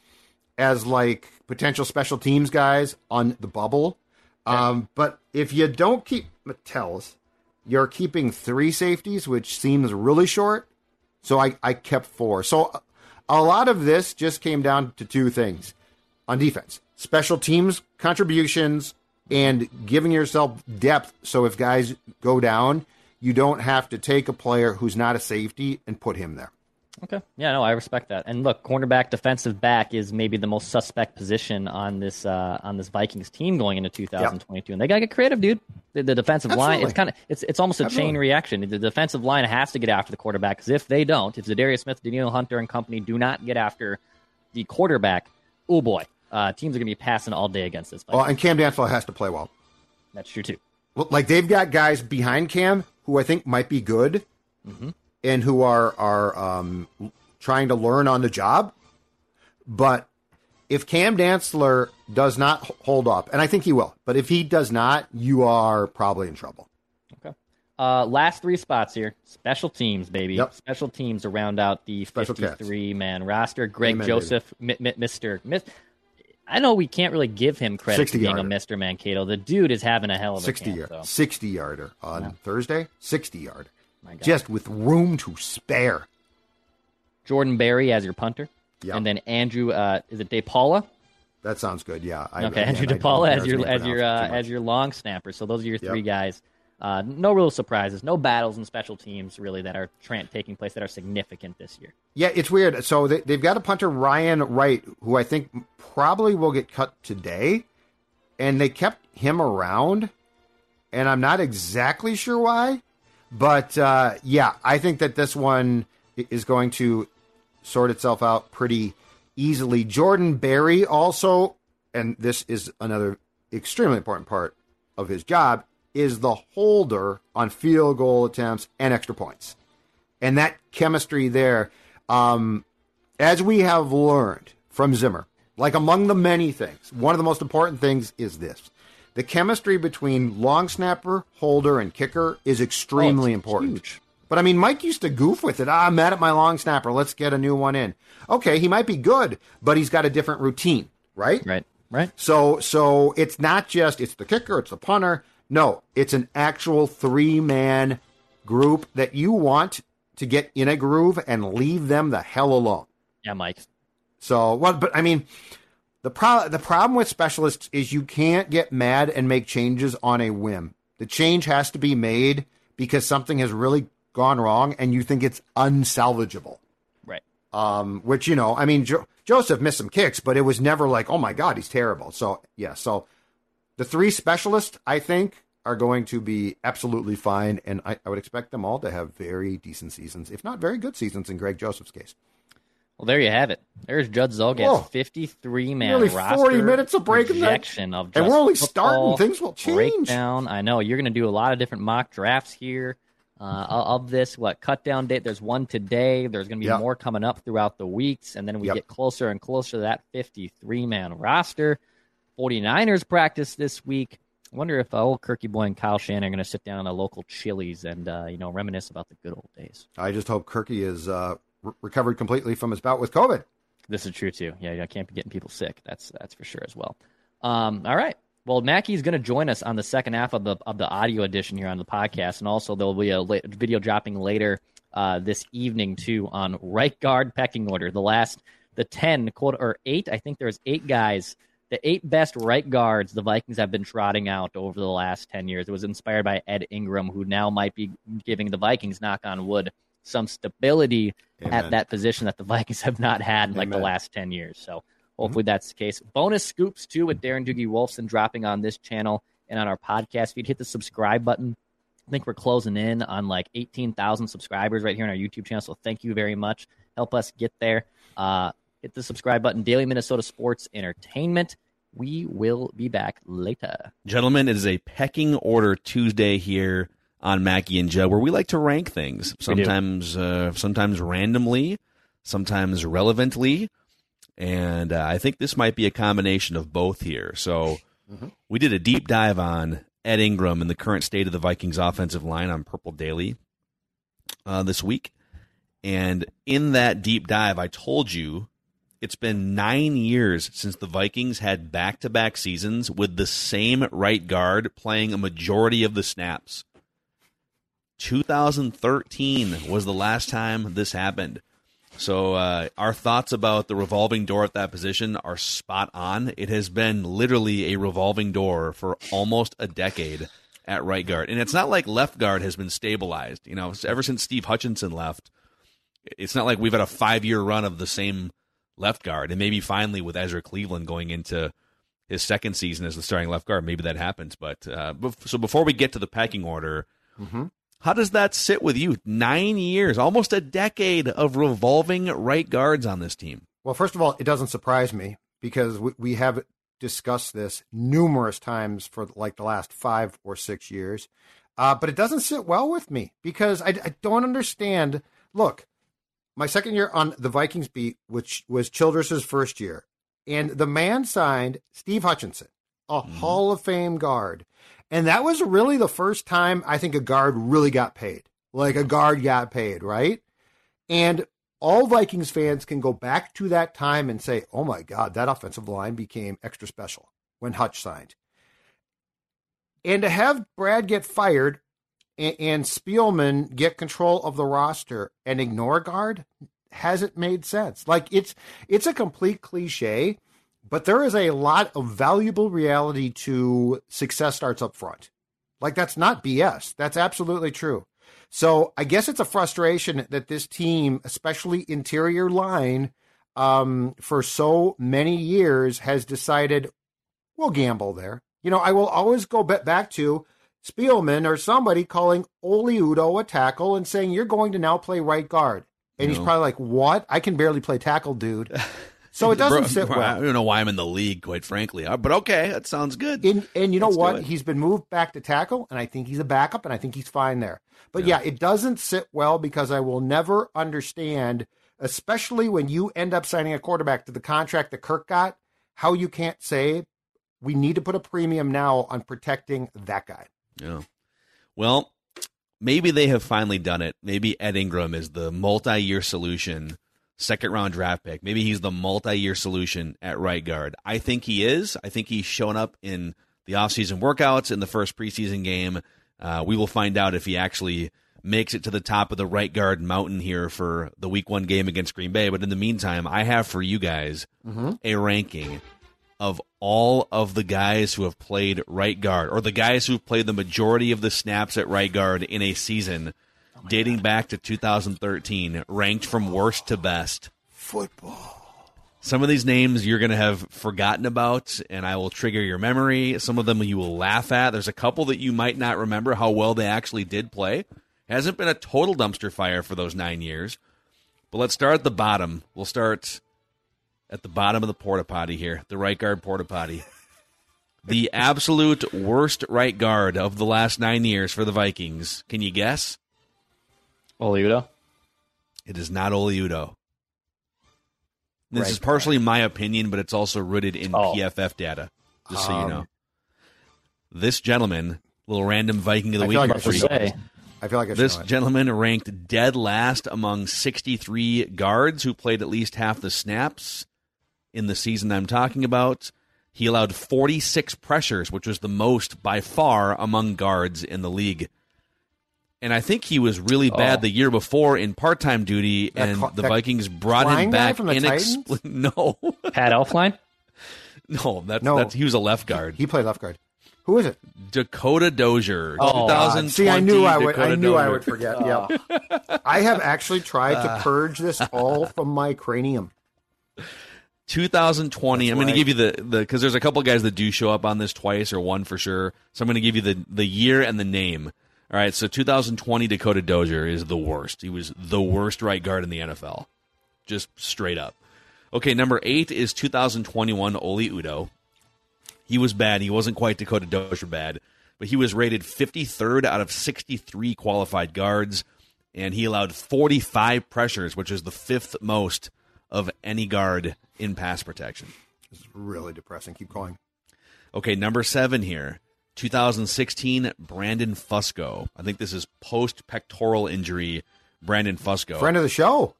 as like potential special teams guys on the bubble. Um, but if you don't keep Metellus, you're keeping three safeties, which seems really short. So I, I kept four. So a lot of this just came down to two things on defense special teams contributions and giving yourself depth. So if guys go down, you don't have to take a player who's not a safety and put him there. Okay. Yeah, no, I respect that. And look, cornerback, defensive back is maybe the most suspect position on this uh, on this Vikings team going into 2022. Yep. And they gotta get creative, dude. The, the defensive Absolutely. line, it's kind of it's it's almost a Absolutely. chain reaction. The defensive line has to get after the quarterback because if they don't, if Za'Darius Smith, Danielle Hunter, and company do not get after the quarterback, oh boy, uh, teams are gonna be passing all day against this. Vikings. Well, and Cam Dantzler has to play well. That's true too. Well, like they've got guys behind Cam who I think might be good. Mm-hmm and who are are um, trying to learn on the job. But if Cam Dantzler does not hold up, and I think he will, but if he does not, you are probably in trouble. Okay. Uh, last three spots here. Special teams, baby. Yep. Special teams to round out the 53 man roster. Greg Amen, Joseph, m- m- Mr. I know we can't really give him credit for being yarder. a Mr. Mankato. The dude is having a hell of a 60 camp, yard, so. 60 yarder on yeah. Thursday. 60 yarder just with room to spare. Jordan Berry as your punter. Yep. And then Andrew, uh, is it DePaula? That sounds good. Yeah. I, okay, Andrew DePaula as your as your uh, as your long snapper. So those are your three yep. guys. Uh, no real surprises, no battles and special teams really that are tra- taking place that are significant this year. Yeah, it's weird. So they, they've got a punter Ryan Wright, who I think probably will get cut today, and they kept him around, and I'm not exactly sure why. But uh, yeah, I think that this one is going to sort itself out pretty easily. Jordan Berry also, and this is another extremely important part of his job, is the holder on field goal attempts and extra points. And that chemistry there, um, as we have learned from Zimmer, like among the many things, one of the most important things is this the chemistry between long snapper, holder, and kicker is extremely oh, important. Huge. But I mean, Mike used to goof with it. Ah, I'm mad at my long snapper. Let's get a new one in. Okay, he might be good, but he's got a different routine, right? Right. Right. So, so it's not just it's the kicker, it's the punter. No, it's an actual three man group that you want to get in a groove and leave them the hell alone. Yeah, Mike. So, well, but I mean, the pro- the problem with specialists is you can't get mad and make changes on a whim. The change has to be made because something has really gone wrong and you think it's unsalvageable. Right. Um, which you know, I mean, jo- Joseph missed some kicks, but it was never like, oh my god, he's terrible. So yeah, so the three specialists, I think, are going to be absolutely fine, and I, I would expect them all to have very decent seasons, if not very good seasons in Greg Joseph's case. Well, there you have it. There's Judd Zulgad, 53 man Nearly roster. 40 minutes of breaking projection of And we're only starting. Things will change. Breakdown. I know. You're going to do a lot of different mock drafts here. Uh, of this, what cut down date? There's one today. There's going to be yep. more coming up throughout the weeks. And then we yep. get closer and closer to that 53 man roster. 49ers practice this week. I wonder if uh, old Kirky Boy and Kyle Shanahan are going to sit down at a local Chili's and uh, you know reminisce about the good old days. I just hope Kirky is uh, recovered completely from his bout with COVID. This is true too. Yeah, I can't be getting people sick. That's that's for sure as well. Um, all right. Well, Mackey's going to join us on the second half of the of the audio edition here on the podcast, and also there'll be a video dropping later uh, this evening too on right guard pecking order. The last the ten quote or eight. I think there's eight guys. The eight best right guards the Vikings have been trotting out over the last ten years. It was inspired by Ed Ingram, who now might be giving the Vikings knock on wood some stability Amen. at that position that the Vikings have not had in like Amen. the last 10 years. So hopefully mm-hmm. that's the case. Bonus scoops too with Darren Doogie Wolfson dropping on this channel and on our podcast feed. Hit the subscribe button. I think we're closing in on like 18,000 subscribers right here on our YouTube channel. So thank you very much. Help us get there. Uh, hit the subscribe button. Daily Minnesota Sports Entertainment. We will be back later. Gentlemen, it is a pecking order Tuesday here on Mackey and Joe, where we like to rank things. Sometimes, uh, sometimes randomly, sometimes relevantly, and uh, I think this might be a combination of both here. So, mm-hmm. we did a deep dive on Ed Ingram and the current state of the Vikings offensive line on Purple Daily uh, this week, and in that deep dive, I told you it's been nine years since the Vikings had back to back seasons with the same right guard playing a majority of the snaps. 2013 was the last time this happened. So, uh, our thoughts about the revolving door at that position are spot on. It has been literally a revolving door for almost a decade at right guard. And it's not like left guard has been stabilized. You know, ever since Steve Hutchinson left, it's not like we've had a five year run of the same left guard. And maybe finally with Ezra Cleveland going into his second season as the starting left guard, maybe that happens. But uh, so before we get to the packing order, mm-hmm. How does that sit with you? Nine years, almost a decade of revolving right guards on this team. Well, first of all, it doesn't surprise me because we, we have discussed this numerous times for like the last five or six years. Uh, but it doesn't sit well with me because I, I don't understand. Look, my second year on the Vikings beat, which was Childress's first year, and the man signed Steve Hutchinson, a mm-hmm. Hall of Fame guard. And that was really the first time I think a guard really got paid. Like a guard got paid, right? And all Vikings fans can go back to that time and say, oh my God, that offensive line became extra special when Hutch signed. And to have Brad get fired and, and Spielman get control of the roster and ignore guard hasn't made sense. Like it's it's a complete cliche, but there is a lot of valuable reality to success starts up front. Like that's not BS. That's absolutely true. So I guess it's a frustration that this team, especially interior line, um, for so many years has decided we'll gamble there. You know, I will always go back to Spielman or somebody calling Oli Udoh a tackle and saying, You're going to now play right guard. And he's probably like, What? I can barely play tackle, dude. So it doesn't sit well. I don't know why I'm in the league, quite frankly. But okay, that sounds good. And, and you know Let's what? He's been moved back to tackle, and I think he's a backup, and I think he's fine there. But yeah. yeah, it doesn't sit well because I will never understand, especially when you end up signing a quarterback to the contract that Kirk got, how you can't say we need to put a premium now on protecting that guy. Yeah. Well, maybe they have finally done it. Maybe Ed Ingram is the multi year solution, second round draft pick. Maybe he's the multi year solution at right guard. I think he is. I think he's shown up in the offseason workouts in the first preseason game. Uh, we will find out if he actually makes it to the top of the right guard mountain here for the week one game against Green Bay. But in the meantime, I have for you guys mm-hmm. a ranking of all of the guys who have played right guard, or the guys who've played the majority of the snaps at right guard in a season dating God. back to 2013, ranked from worst to best. Football. Some of these names you're going to have forgotten about, and I will trigger your memory. Some of them you will laugh at. There's a couple that you might not remember how well they actually did play. Hasn't been a total dumpster fire for those nine years. But let's start at the bottom. We'll start at the bottom of the porta potty here, the right guard porta potty. the absolute worst right guard of the last nine years for the Vikings. Can you guess? Oli Udoh? It is not Oli Udoh. This right is partially my opinion, but it's also rooted in oh. PFF data, just um, so you um, know. This gentleman, little random Viking of the I week. Like I, I feel like I this gentleman ranked dead last among 63 guards who played at least half the snaps in the season I'm talking about. He allowed 46 pressures, which was the most by far among guards in the league. And I think he was really bad oh. the year before in part-time duty, that and the Vikings brought him back. From the inexpl- no, Pat Elflein. No, that's, no, that's he was a left guard. He played left guard. Who is it? Dakota Dozier. Oh, 2020 See, I knew I would. Dakota I knew Dozier. I would forget. Oh. Yeah, I have actually tried to purge this all from my cranium. 2020. That's I'm going to give you the the because there's a couple guys that do show up on this twice or one for sure. So I'm going to give you the the year and the name. All right, so 2020 Dakota Dozier is the worst. He was the worst right guard in the NFL, just straight up. Okay, number eight is 2021 Oli Udoh. He was bad. He wasn't quite Dakota Dozier bad, but he was rated 53rd out of 63 qualified guards, and he allowed 45 pressures, which is the fifth most of any guard in pass protection. This is really depressing. Keep going. Okay, number seven here. 2016, Brandon Fusco. I think this is post pectoral injury. Brandon Fusco, Friend of the show.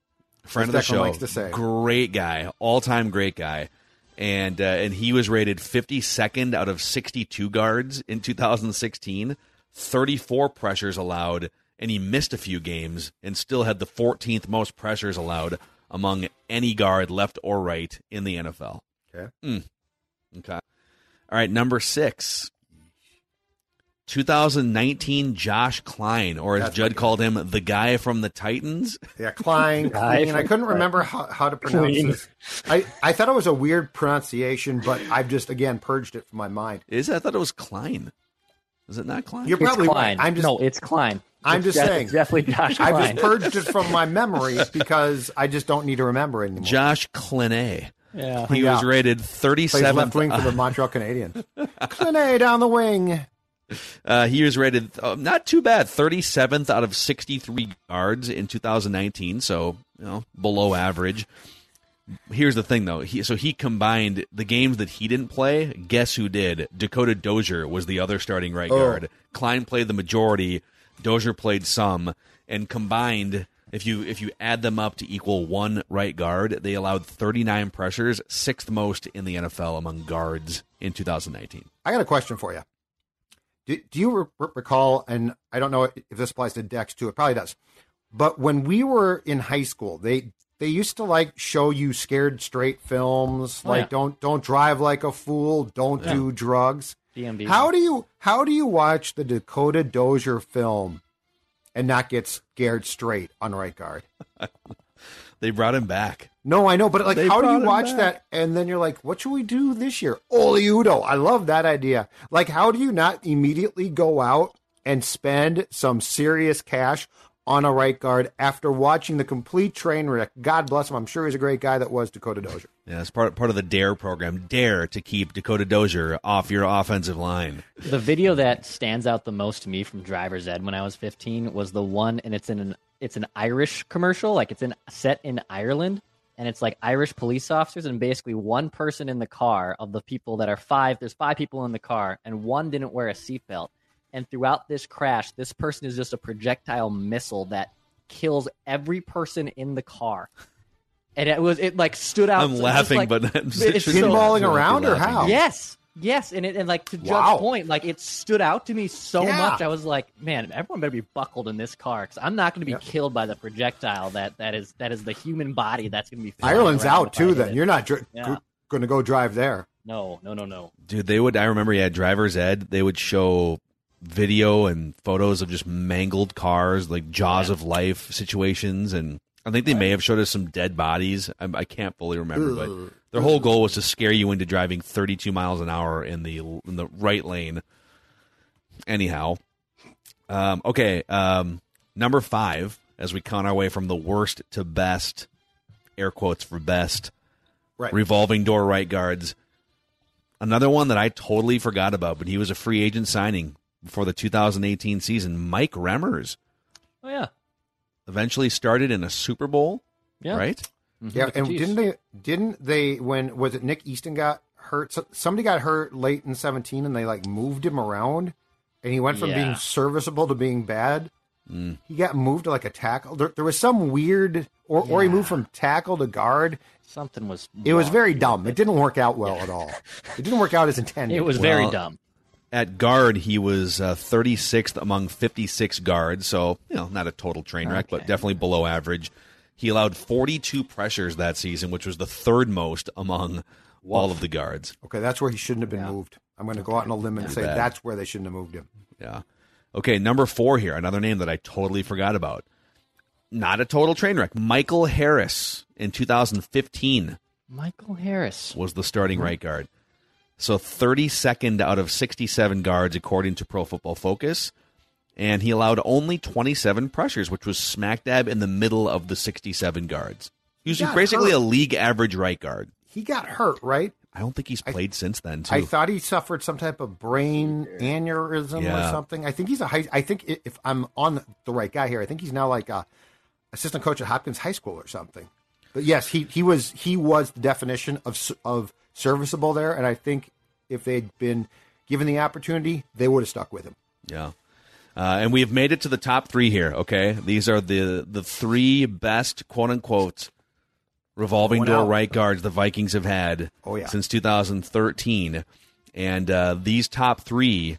friend of the show, likes to say. great guy, all time great guy, and uh, and he was rated 52nd out of 62 guards in 2016, 34 pressures allowed, and he missed a few games and still had the 14th most pressures allowed among any guard, left or right, in the NFL. Okay. Okay. All right, number six. 2019 Josh Kline, or as That's Judd called him, the guy from the Titans. Yeah, Kline. Guy Clean. I couldn't remember how, how to pronounce Clean. this. I, I thought it was a weird pronunciation, but I've just again purged it from my mind. Is it? I thought it was Kline. Is it not Kline? You're It's probably Kline. right. I'm just no, it's Kline. I'm It's just def- saying. definitely Josh Kline. I've just purged it from my memory because I just don't need to remember anymore. Josh Clinay. yeah. He Yeah. was rated Plays 37th. left wing for the Montreal Canadiens. Clinet down the wing. Uh, he was rated uh, not too bad, 37th out of 63 guards in 2019, so you know below average. Here's the thing, though. He, so he combined the games that he didn't play. Guess who did? Dakota Dozier was the other starting right Oh. guard. Kline played the majority. Dozier played some, and combined, if you if you add them up to equal one right guard, they allowed 39 pressures, sixth most in the NFL among guards in 2019. I got a question for you. Do, do you re- re- recall, and I don't know if this applies to Dex too, it probably does, but when we were in high school, they they used to like show you scared straight films, Oh, like yeah. don't don't drive like a fool, don't do drugs. DMV. How do you how do you watch the Dakota Dozier film and not get scared straight on right guard? They brought him back. No, I know, but like, They how do you watch that and then you're like, what should we do this year? Oli Udoh. I love that idea. Like, how do you not immediately go out and spend some serious cash on a right guard after watching the complete train wreck? God bless him. I'm sure he's a great guy that was Dakota Dozier. Yeah, it's part part of the Dare program. Dare to keep Dakota Dozier off your offensive line. The video that stands out the most to me from Driver's Ed when I was 15 was the one, and it's in an it's an Irish commercial, like it's in set in Ireland, and it's like Irish police officers, and basically one person in the car of the people that are five. There's five people in the car, and one didn't wear a seatbelt. And throughout this crash, this person is just a projectile missile that kills every person in the car. And it was it like stood out. I'm just laughing, like- but I'm it's just- so- Pinballing Shouldn't around or how? Yes, yes, and it, and like to Judd's Wow. point, like it stood out to me so Yeah. much. I was like, man, everyone better be buckled in this car because I'm not going to be Yep. killed by the projectile that that is that is the human body that's going to be. flying Ireland's out too. Then it. you're not dr- Yeah. going to go drive there. No, no, no, no. Dude, they would. I remember, yeah, driver's ed. They would show video and photos of just mangled cars, like jaws of life situations, and I think they may have showed us some dead bodies. I, I can't fully remember, but their whole goal was to scare you into driving 32 miles an hour in the in the right lane. Anyhow, um, okay, um, number five, as we count our way from the worst to best, air quotes for best Right. revolving door right guards. Another one that I totally forgot about, but he was a free agent signing before the 2018 season. Mike Remmers Oh yeah, eventually started in a Super Bowl, yeah. right? Yeah, With the and Chiefs. didn't they? Didn't they? When was it? Nick Easton got hurt. So, somebody got hurt late in seventeen, and they like moved him around, and he went from being serviceable to being bad. Mm. He got moved to like a tackle. There, there was some weird, or or he moved from tackle to guard. Something was. It was very dumb. It didn't work out well at all. It didn't work out as intended. It was very dumb. At guard, he was uh, 36th among 56 guards, so you know not a total train wreck, but definitely below average. He allowed 42 pressures that season, which was the third most among all of the guards. okay. That's where he shouldn't have been moved. I'm going to go out on a limb and say bad. that's where they shouldn't have moved him. Yeah. Okay, number four here, another name that I totally forgot about. Not a total train wreck. Michael Harris in 2015 Michael Harris. was the starting mm-hmm. right guard. So 32nd out of 67 guards, according to Pro Football Focus. And he allowed only 27 pressures, which was smack dab in the middle of the 67 guards. He was got basically hurt. a league average right guard. He got hurt, right? I don't think he's played since then. Too. I thought he suffered some type of brain aneurysm Yeah. or something. I think he's a high. I think if I'm on the right guy here, I think he's now like a assistant coach at Hopkins High School or something. But yes, he he was he was the definition of of serviceable there, and I think if they'd been given the opportunity, they would have stuck with him. Yeah. Uh, and we have made it to the top three here. Okay, these are the the three best quote unquote revolving Going door out. right guards the Vikings have had Oh, yeah. since 2013, and uh, these top three,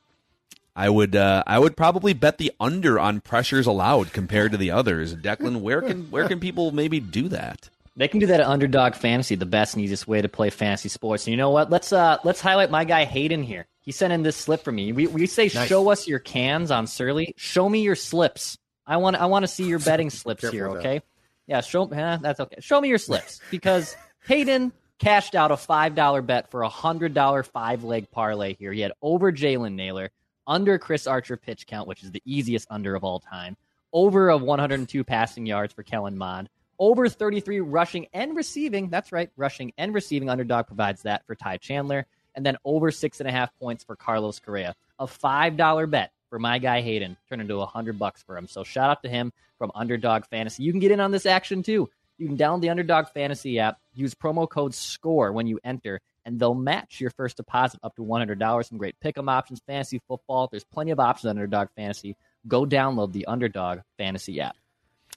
I would uh, I would probably bet the under on pressures allowed compared to the others. Declan, where can where can people maybe do that? They can do that at Underdog Fantasy, the best and easiest way to play fantasy sports. And you know what? Let's uh let's highlight my guy Hayden here. He sent in this slip for me. We we say Nice. show us your cans on Surly. Show me your slips. I want I want to see your betting slips Careful here. that. Okay? Yeah, show eh, that's okay. Show me your slips because Hayden cashed out a five dollar bet for a hundred dollar five leg parlay here. He had over Jalen Nailor, under Chris Archer pitch count, which is the easiest under of all time, over of 102 passing yards for Kellen Mond, over 33 rushing and receiving. That's right, rushing and receiving. Underdog provides that for Ty Chandler, and then over six and a half points for Carlos Correa. A five dollar bet for my guy Hayden turned into a hundred bucks for him. So shout out to him from Underdog Fantasy. You can get in on this action too. You can download the Underdog Fantasy app, use promo code SKOR when you enter, and they'll match your first deposit up to $100. Some great pick'em options, fantasy football. There's plenty of options on Underdog Fantasy. Go download the Underdog Fantasy app.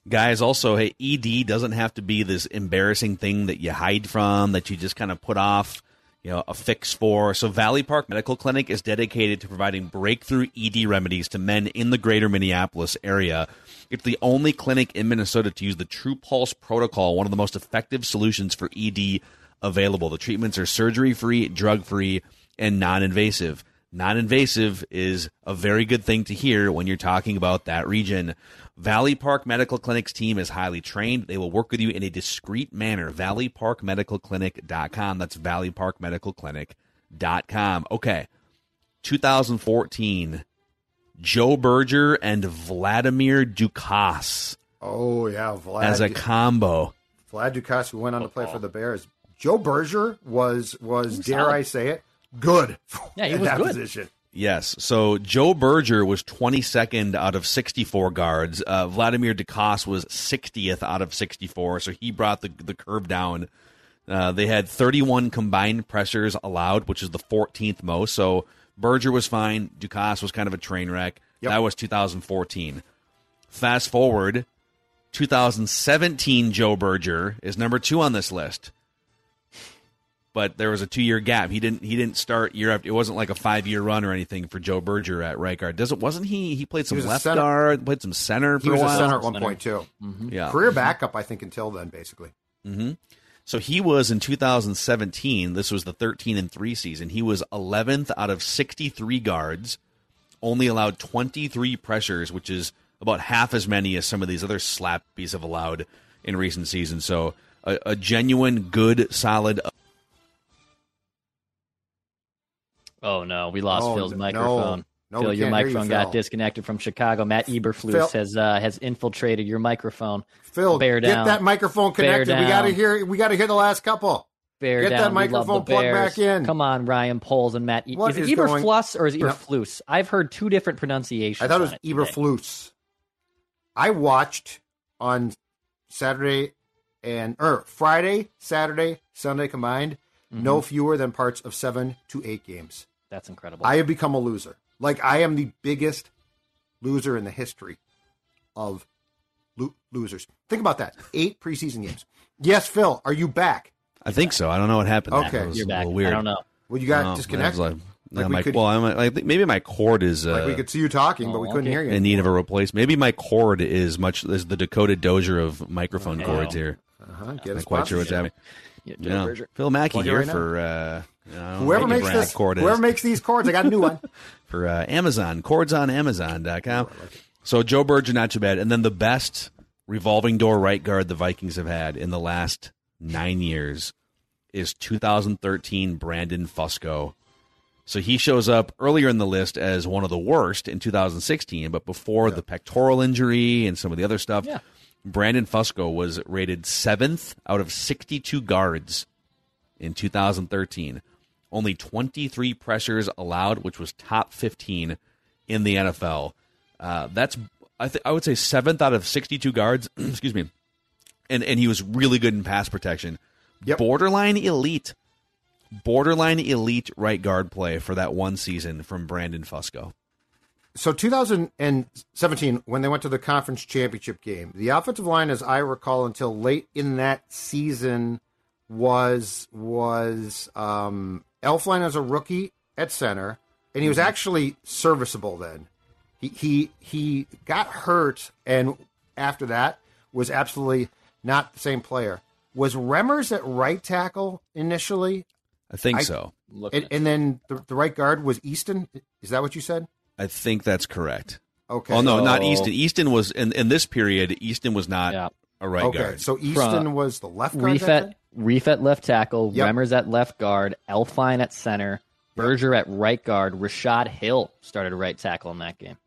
Guys, also, hey, ED doesn't have to be this embarrassing thing that you hide from, that you just kind of put off, you know, a fix for. So, Valley Park Medical Clinic is dedicated to providing breakthrough ED remedies to men in the greater Minneapolis area. It's the only clinic in Minnesota to use the True Pulse protocol, one of the most effective solutions for ED available. The treatments are surgery free, drug free, and non invasive. Non invasive is a very good thing to hear when you're talking about that region. Valley Park Medical Clinic's team is highly trained. They will work with you in a discreet manner. ValleyParkMedicalClinic.com. That's ValleyParkMedicalClinic.com. Okay. 2014. Joe Berger and Vladimir Ducasse Oh yeah, Vlad. as a combo. Vlad Ducasse, who went on to play oh. for the Bears. Joe Berger was was dare solid. I say it good. Yeah, he at was that good. position. Yes. So Joe Berger was 22nd out of 64 guards. Uh, Vladimir Ducasse was 60th out of 64. So he brought the, the curve down. Uh, they had 31 combined pressures allowed, which is the 14th most. So Berger was fine. Ducasse was kind of a train wreck. Yep. That was 2014. Fast forward, 2017 Joe Berger is number two on this list but there was a two year gap. He didn't he didn't start year after. It wasn't like a five year run or anything for Joe Berger at right guard. Doesn't wasn't he? He played some a left guard, played some center for He was a center at one point too. Mm-hmm. Yeah. Career mm-hmm. backup, I think, until then, basically. Mm-hmm. So he was in 2017. This was the 13 and three season. He was 11th out of 63 guards. Only allowed 23 pressures, which is about half as many as some of these other slappies have allowed in recent seasons. So a, a genuine, good, solid Oh no, we lost Oh, Phil's no. microphone. No, Phil, your can't you, microphone got Phil. disconnected from Chicago. Matt Eberflus Phil- has uh, has infiltrated your microphone. Phil, Bear down. get that microphone connected. We got to hear. We got to hear the last couple. Bear Get that down. Love microphone plugged back in. Come on, Ryan Poles and Matt. E- What is it is going- Eberflus or is it No. Eberflus? I've heard two different pronunciations. I thought it was today. Eberflus. I watched on Saturday and or Friday, Saturday, Sunday combined, Mm-hmm. no fewer than parts of seven to eight games. That's incredible. I have become a loser. Like I am the biggest loser in the history of lo- losers. Think about that. Eight preseason games. Yes, Phil, are you back? I think so. I don't know what happened. Okay. It was You're a back. little weird. I don't know. Well, you got Oh, disconnected. that was Like, Like we my, could- well, I'm, I think maybe my cord is uh, like we could see you talking, but we Oh, couldn't okay. hear you. in need of a replacement. Maybe my cord is much is the Dakota Dozier of microphone cords here. uh-huh. Get I'm not quite sure what's happening. Yeah, Yeah. Phil Mackey here right for uh, you know, Whoever makes this, whoever makes these cords, I got a new one. for uh, Amazon. Cords on Amazon.com. So Joe Berger, not too bad. And then the best revolving door right guard the Vikings have had in the last nine years is 2013 Brandon Fusco. So he shows up earlier in the list as one of the worst in 2016, but before the pectoral injury and some of the other stuff, Yeah. Brandon Fusco was rated seventh out of 62 guards in 2013. Only 23 pressures allowed, which was top 15 in the NFL. Uh, that's I, th- I would say seventh out of 62 guards. excuse me, and and he was really good in pass protection. Yep. Borderline elite, borderline elite right guard play for that one season from Brandon Fusco. So 2017, when they went to the conference championship game, the offensive line, as I recall, until late in that season, was was um, Elflein as a rookie at center, and he was actually serviceable then. He he he got hurt, and after that was absolutely not the same player. Was Remmers at right tackle initially, I think I- so. And, and then the, the right guard was Easton? Is that what you said? I think that's correct. Okay. Oh no, not Easton. Easton was in in this period. Easton was not Yeah. a right okay. guard. So Easton was the left guard. that Reiff at. Reiff at left tackle, Yep. Remmers at left guard, Elflein at center, Berger at right guard, Rashad Hill started right tackle in that game.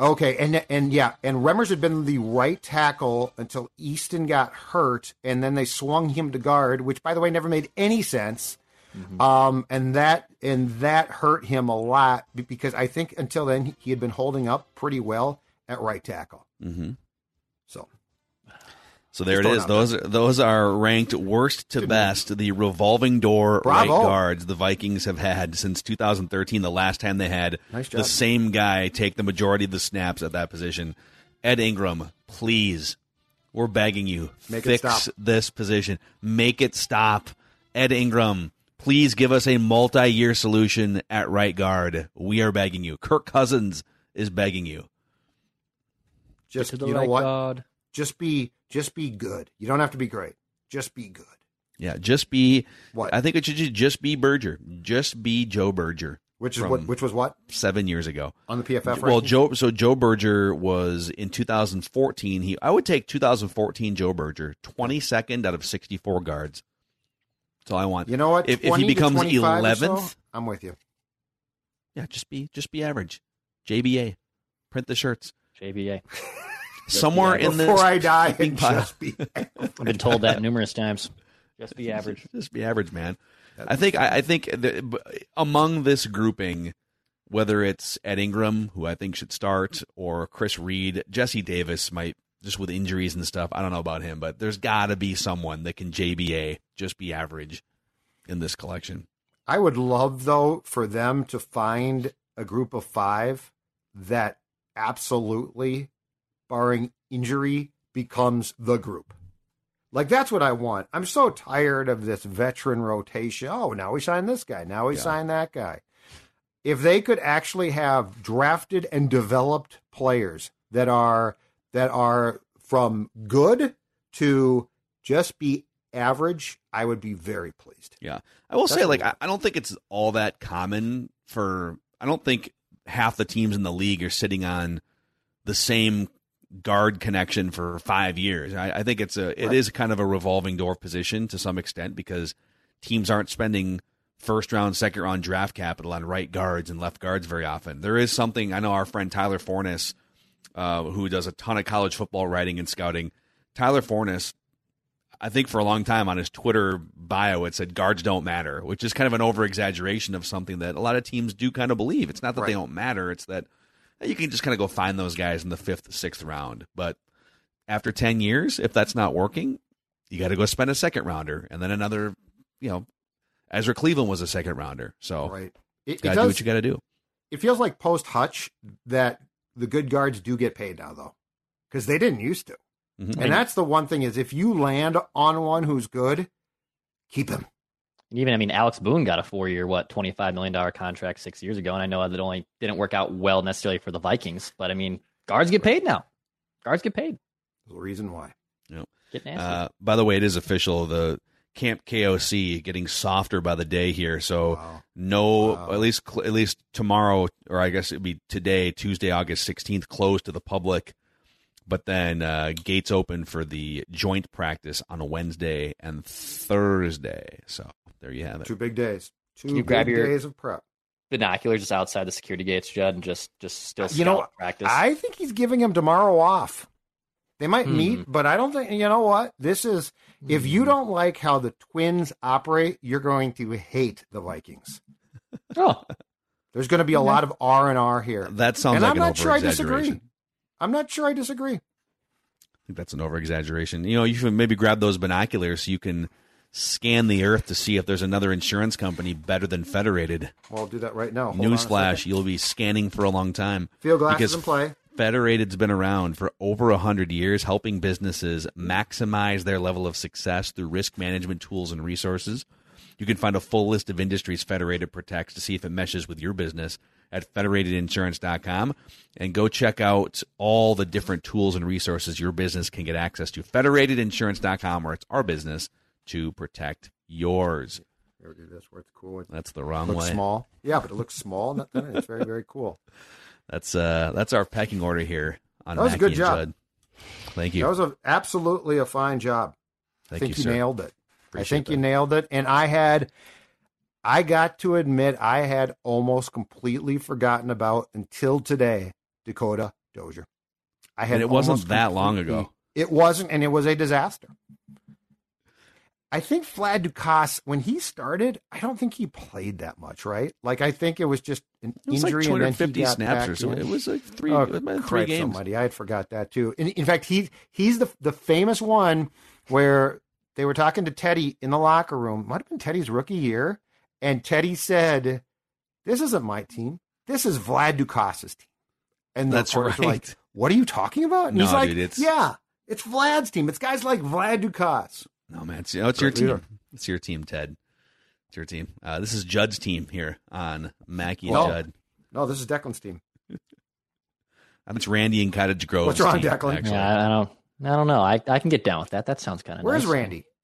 Okay, and and yeah, and Remmers had been the right tackle until Easton got hurt, and then they swung him to guard, which by the way never made any sense. Um, and that and that hurt him a lot because I think until then he- had been holding up pretty well at right tackle. hmm So So there it is. Is. throwing Those those are ranked worst to best. The revolving door Bravo. right guards the Vikings have had since 2013. The last time they had Nice the same guy take the majority of the snaps at that position. Ed Ingram, please, we're begging you, Make it fix stop. this position. Make it stop. Ed Ingram, please give us a multi-year solution at right guard. We are begging you. Kirk Cousins is begging you. just you know right what, guard. just be just be good. You don't have to be great. Just be good. Yeah, just be. What? I think it should ju- just be Berger. Just be Joe Berger. Which is what? Which was what seven years ago. on the PFF? Well. Joe. So Joe Berger was in 2014. He, I would take 2014 Joe Berger, 22nd out of 64 guards. That's all I want. you know what? If, if he becomes 25 or so, 11th, I'm with you. yeah, just be just be average. JBA, print the shirts JBA. somewhere in the Before I die, sleeping and pile. just be. I've been told that numerous times. Just be average. Just be average, man. I think I, I think that b- among this grouping, whether it's Ed Ingram, who I think should start, or Chris Reed, Jesse Davis might just with injuries and stuff. I don't know about him, but there's got to be someone that can JBA just be average in this collection. I would love though for them to find a group of five that absolutely, barring injury, becomes the group. Like that's what I want. I'm so tired of this veteran rotation. Oh, now we sign this guy. Now we Yeah. signed that guy. If they could actually have drafted and developed players that are that are from good to just be average, I would be very pleased. Yeah, I will say, like. I, I don't think it's all that common for. I don't think half the teams in the league are sitting on the same guard connection for five years. I, I think it's a it Right. is kind of a revolving door position to some extent because teams aren't spending first round, second round draft capital on right guards and left guards very often. There is something I know our friend Tyler Forness, uh, who does a ton of college football writing and scouting. Tyler Forness, I think for a long time on his Twitter bio it said guards don't matter, which is kind of an over exaggeration of something that a lot of teams do kind of believe. It's not that they don't matter; it's that you can just kind of go find those guys in the fifth, sixth round. But after ten years, if that's not working, you got to go spend a second rounder and then another. You know, Ezra Cleveland was a second rounder, so Right. It, it to do does. what you got to do. it feels like post Hutch that the good guards do get paid now, though, because they didn't used to. Mhm. And that's the one thing is if you land on one who's good, keep him. And even I mean, Alex Boone got a four-year, what, twenty-five million dollar contract six years ago, and I know that only didn't work out well necessarily for the Vikings, but I mean, guards get paid now. Guards get paid. There's a reason why. Get nasty. Uh, by the way, it is official. The Camp KOC getting softer by the day here. So Wow. no, Wow. at least at least tomorrow, or I guess it'd be today, Tuesday, August sixteenth, closed to the public. But then uh, gates open for the joint practice on a Wednesday and Thursday. So there you have it. Two big days. Two you big grab your- days of prep. Binoculars just outside the security gates, Judd, and just just still You know, practice. I think he's giving him tomorrow off. They might Hmm. meet, but I don't think, you know what? This is, if you Hmm. don't like how the Twins operate, you're going to hate the Vikings. Oh, There's going to be a lot of R and R here. That sounds and like I'm an not sure I disagree. I'm not sure I disagree. I think that's an over exaggeration. You know, you should maybe grab those binoculars so you can scan the earth to see if there's another insurance company better than Federated. Well, I'll do that right now. Hold Newsflash, you'll be scanning for a long time. Field glasses because in play. Federated's been around for over 100 years, helping businesses maximize their level of success through risk management tools and resources. You can find a full list of industries Federated protects to see if it meshes with your business at federatedinsurance.com and go check out all the different tools and resources your business can get access to. Federatedinsurance.com, where it's our business to protect yours. Here, do this where it's cool. That's the wrong looks way. small. Yeah, but it looks small. Not it's very, very cool. That's uh that's our pecking order here on That was a good job. Judd. Thank you. That was a, absolutely a fine job. Thank I think you, you, nailed it. Appreciate I think you nailed it. And I had, I got to admit, I had almost completely forgotten about until today Dakota Dozier. I had And it wasn't that long ago. It wasn't, and it was a disaster. I think Vlad Ducasse, when he started, I don't think he played that much, right? Like I think it was just an It was like injury and then he got snaps back or so. in. It was like three, Oh, might three games. almighty, I had forgot that too. In, in fact, he he's the the famous one where they were talking to Teddy in the locker room. Might have been Teddy's rookie year, and Teddy said, "This isn't my team. This is Vlad Ducasse's team." And the That's were like, "What are you talking about?" And No, he's like, dude, it's- "Yeah, it's Vlad's team. It's guys like Vlad Ducasse." No, man, it's, oh, it's your Great leader. team. It's your team, Ted. It's your team. Uh, this is Judd's team here on Mackey and Judd. No, this is Declan's team. I think it's Randy and Cottage Grove. What's wrong, Declan? Actually. yeah, I, I don't, I don't know. I, I can get down with that. That sounds kind of. Nice. Where's nice. Randy?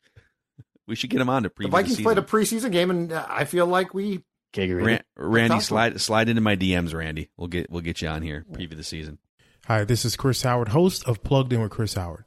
We should get him on to preview The Vikings the played a preseason game, and uh, I feel like we Giggity. Ran- Randy, slide slide into my DMs, Randy. We'll get we'll get you on here. Preview the season. Hi, this is Chris Howard, host of Plugged In with Chris Howard.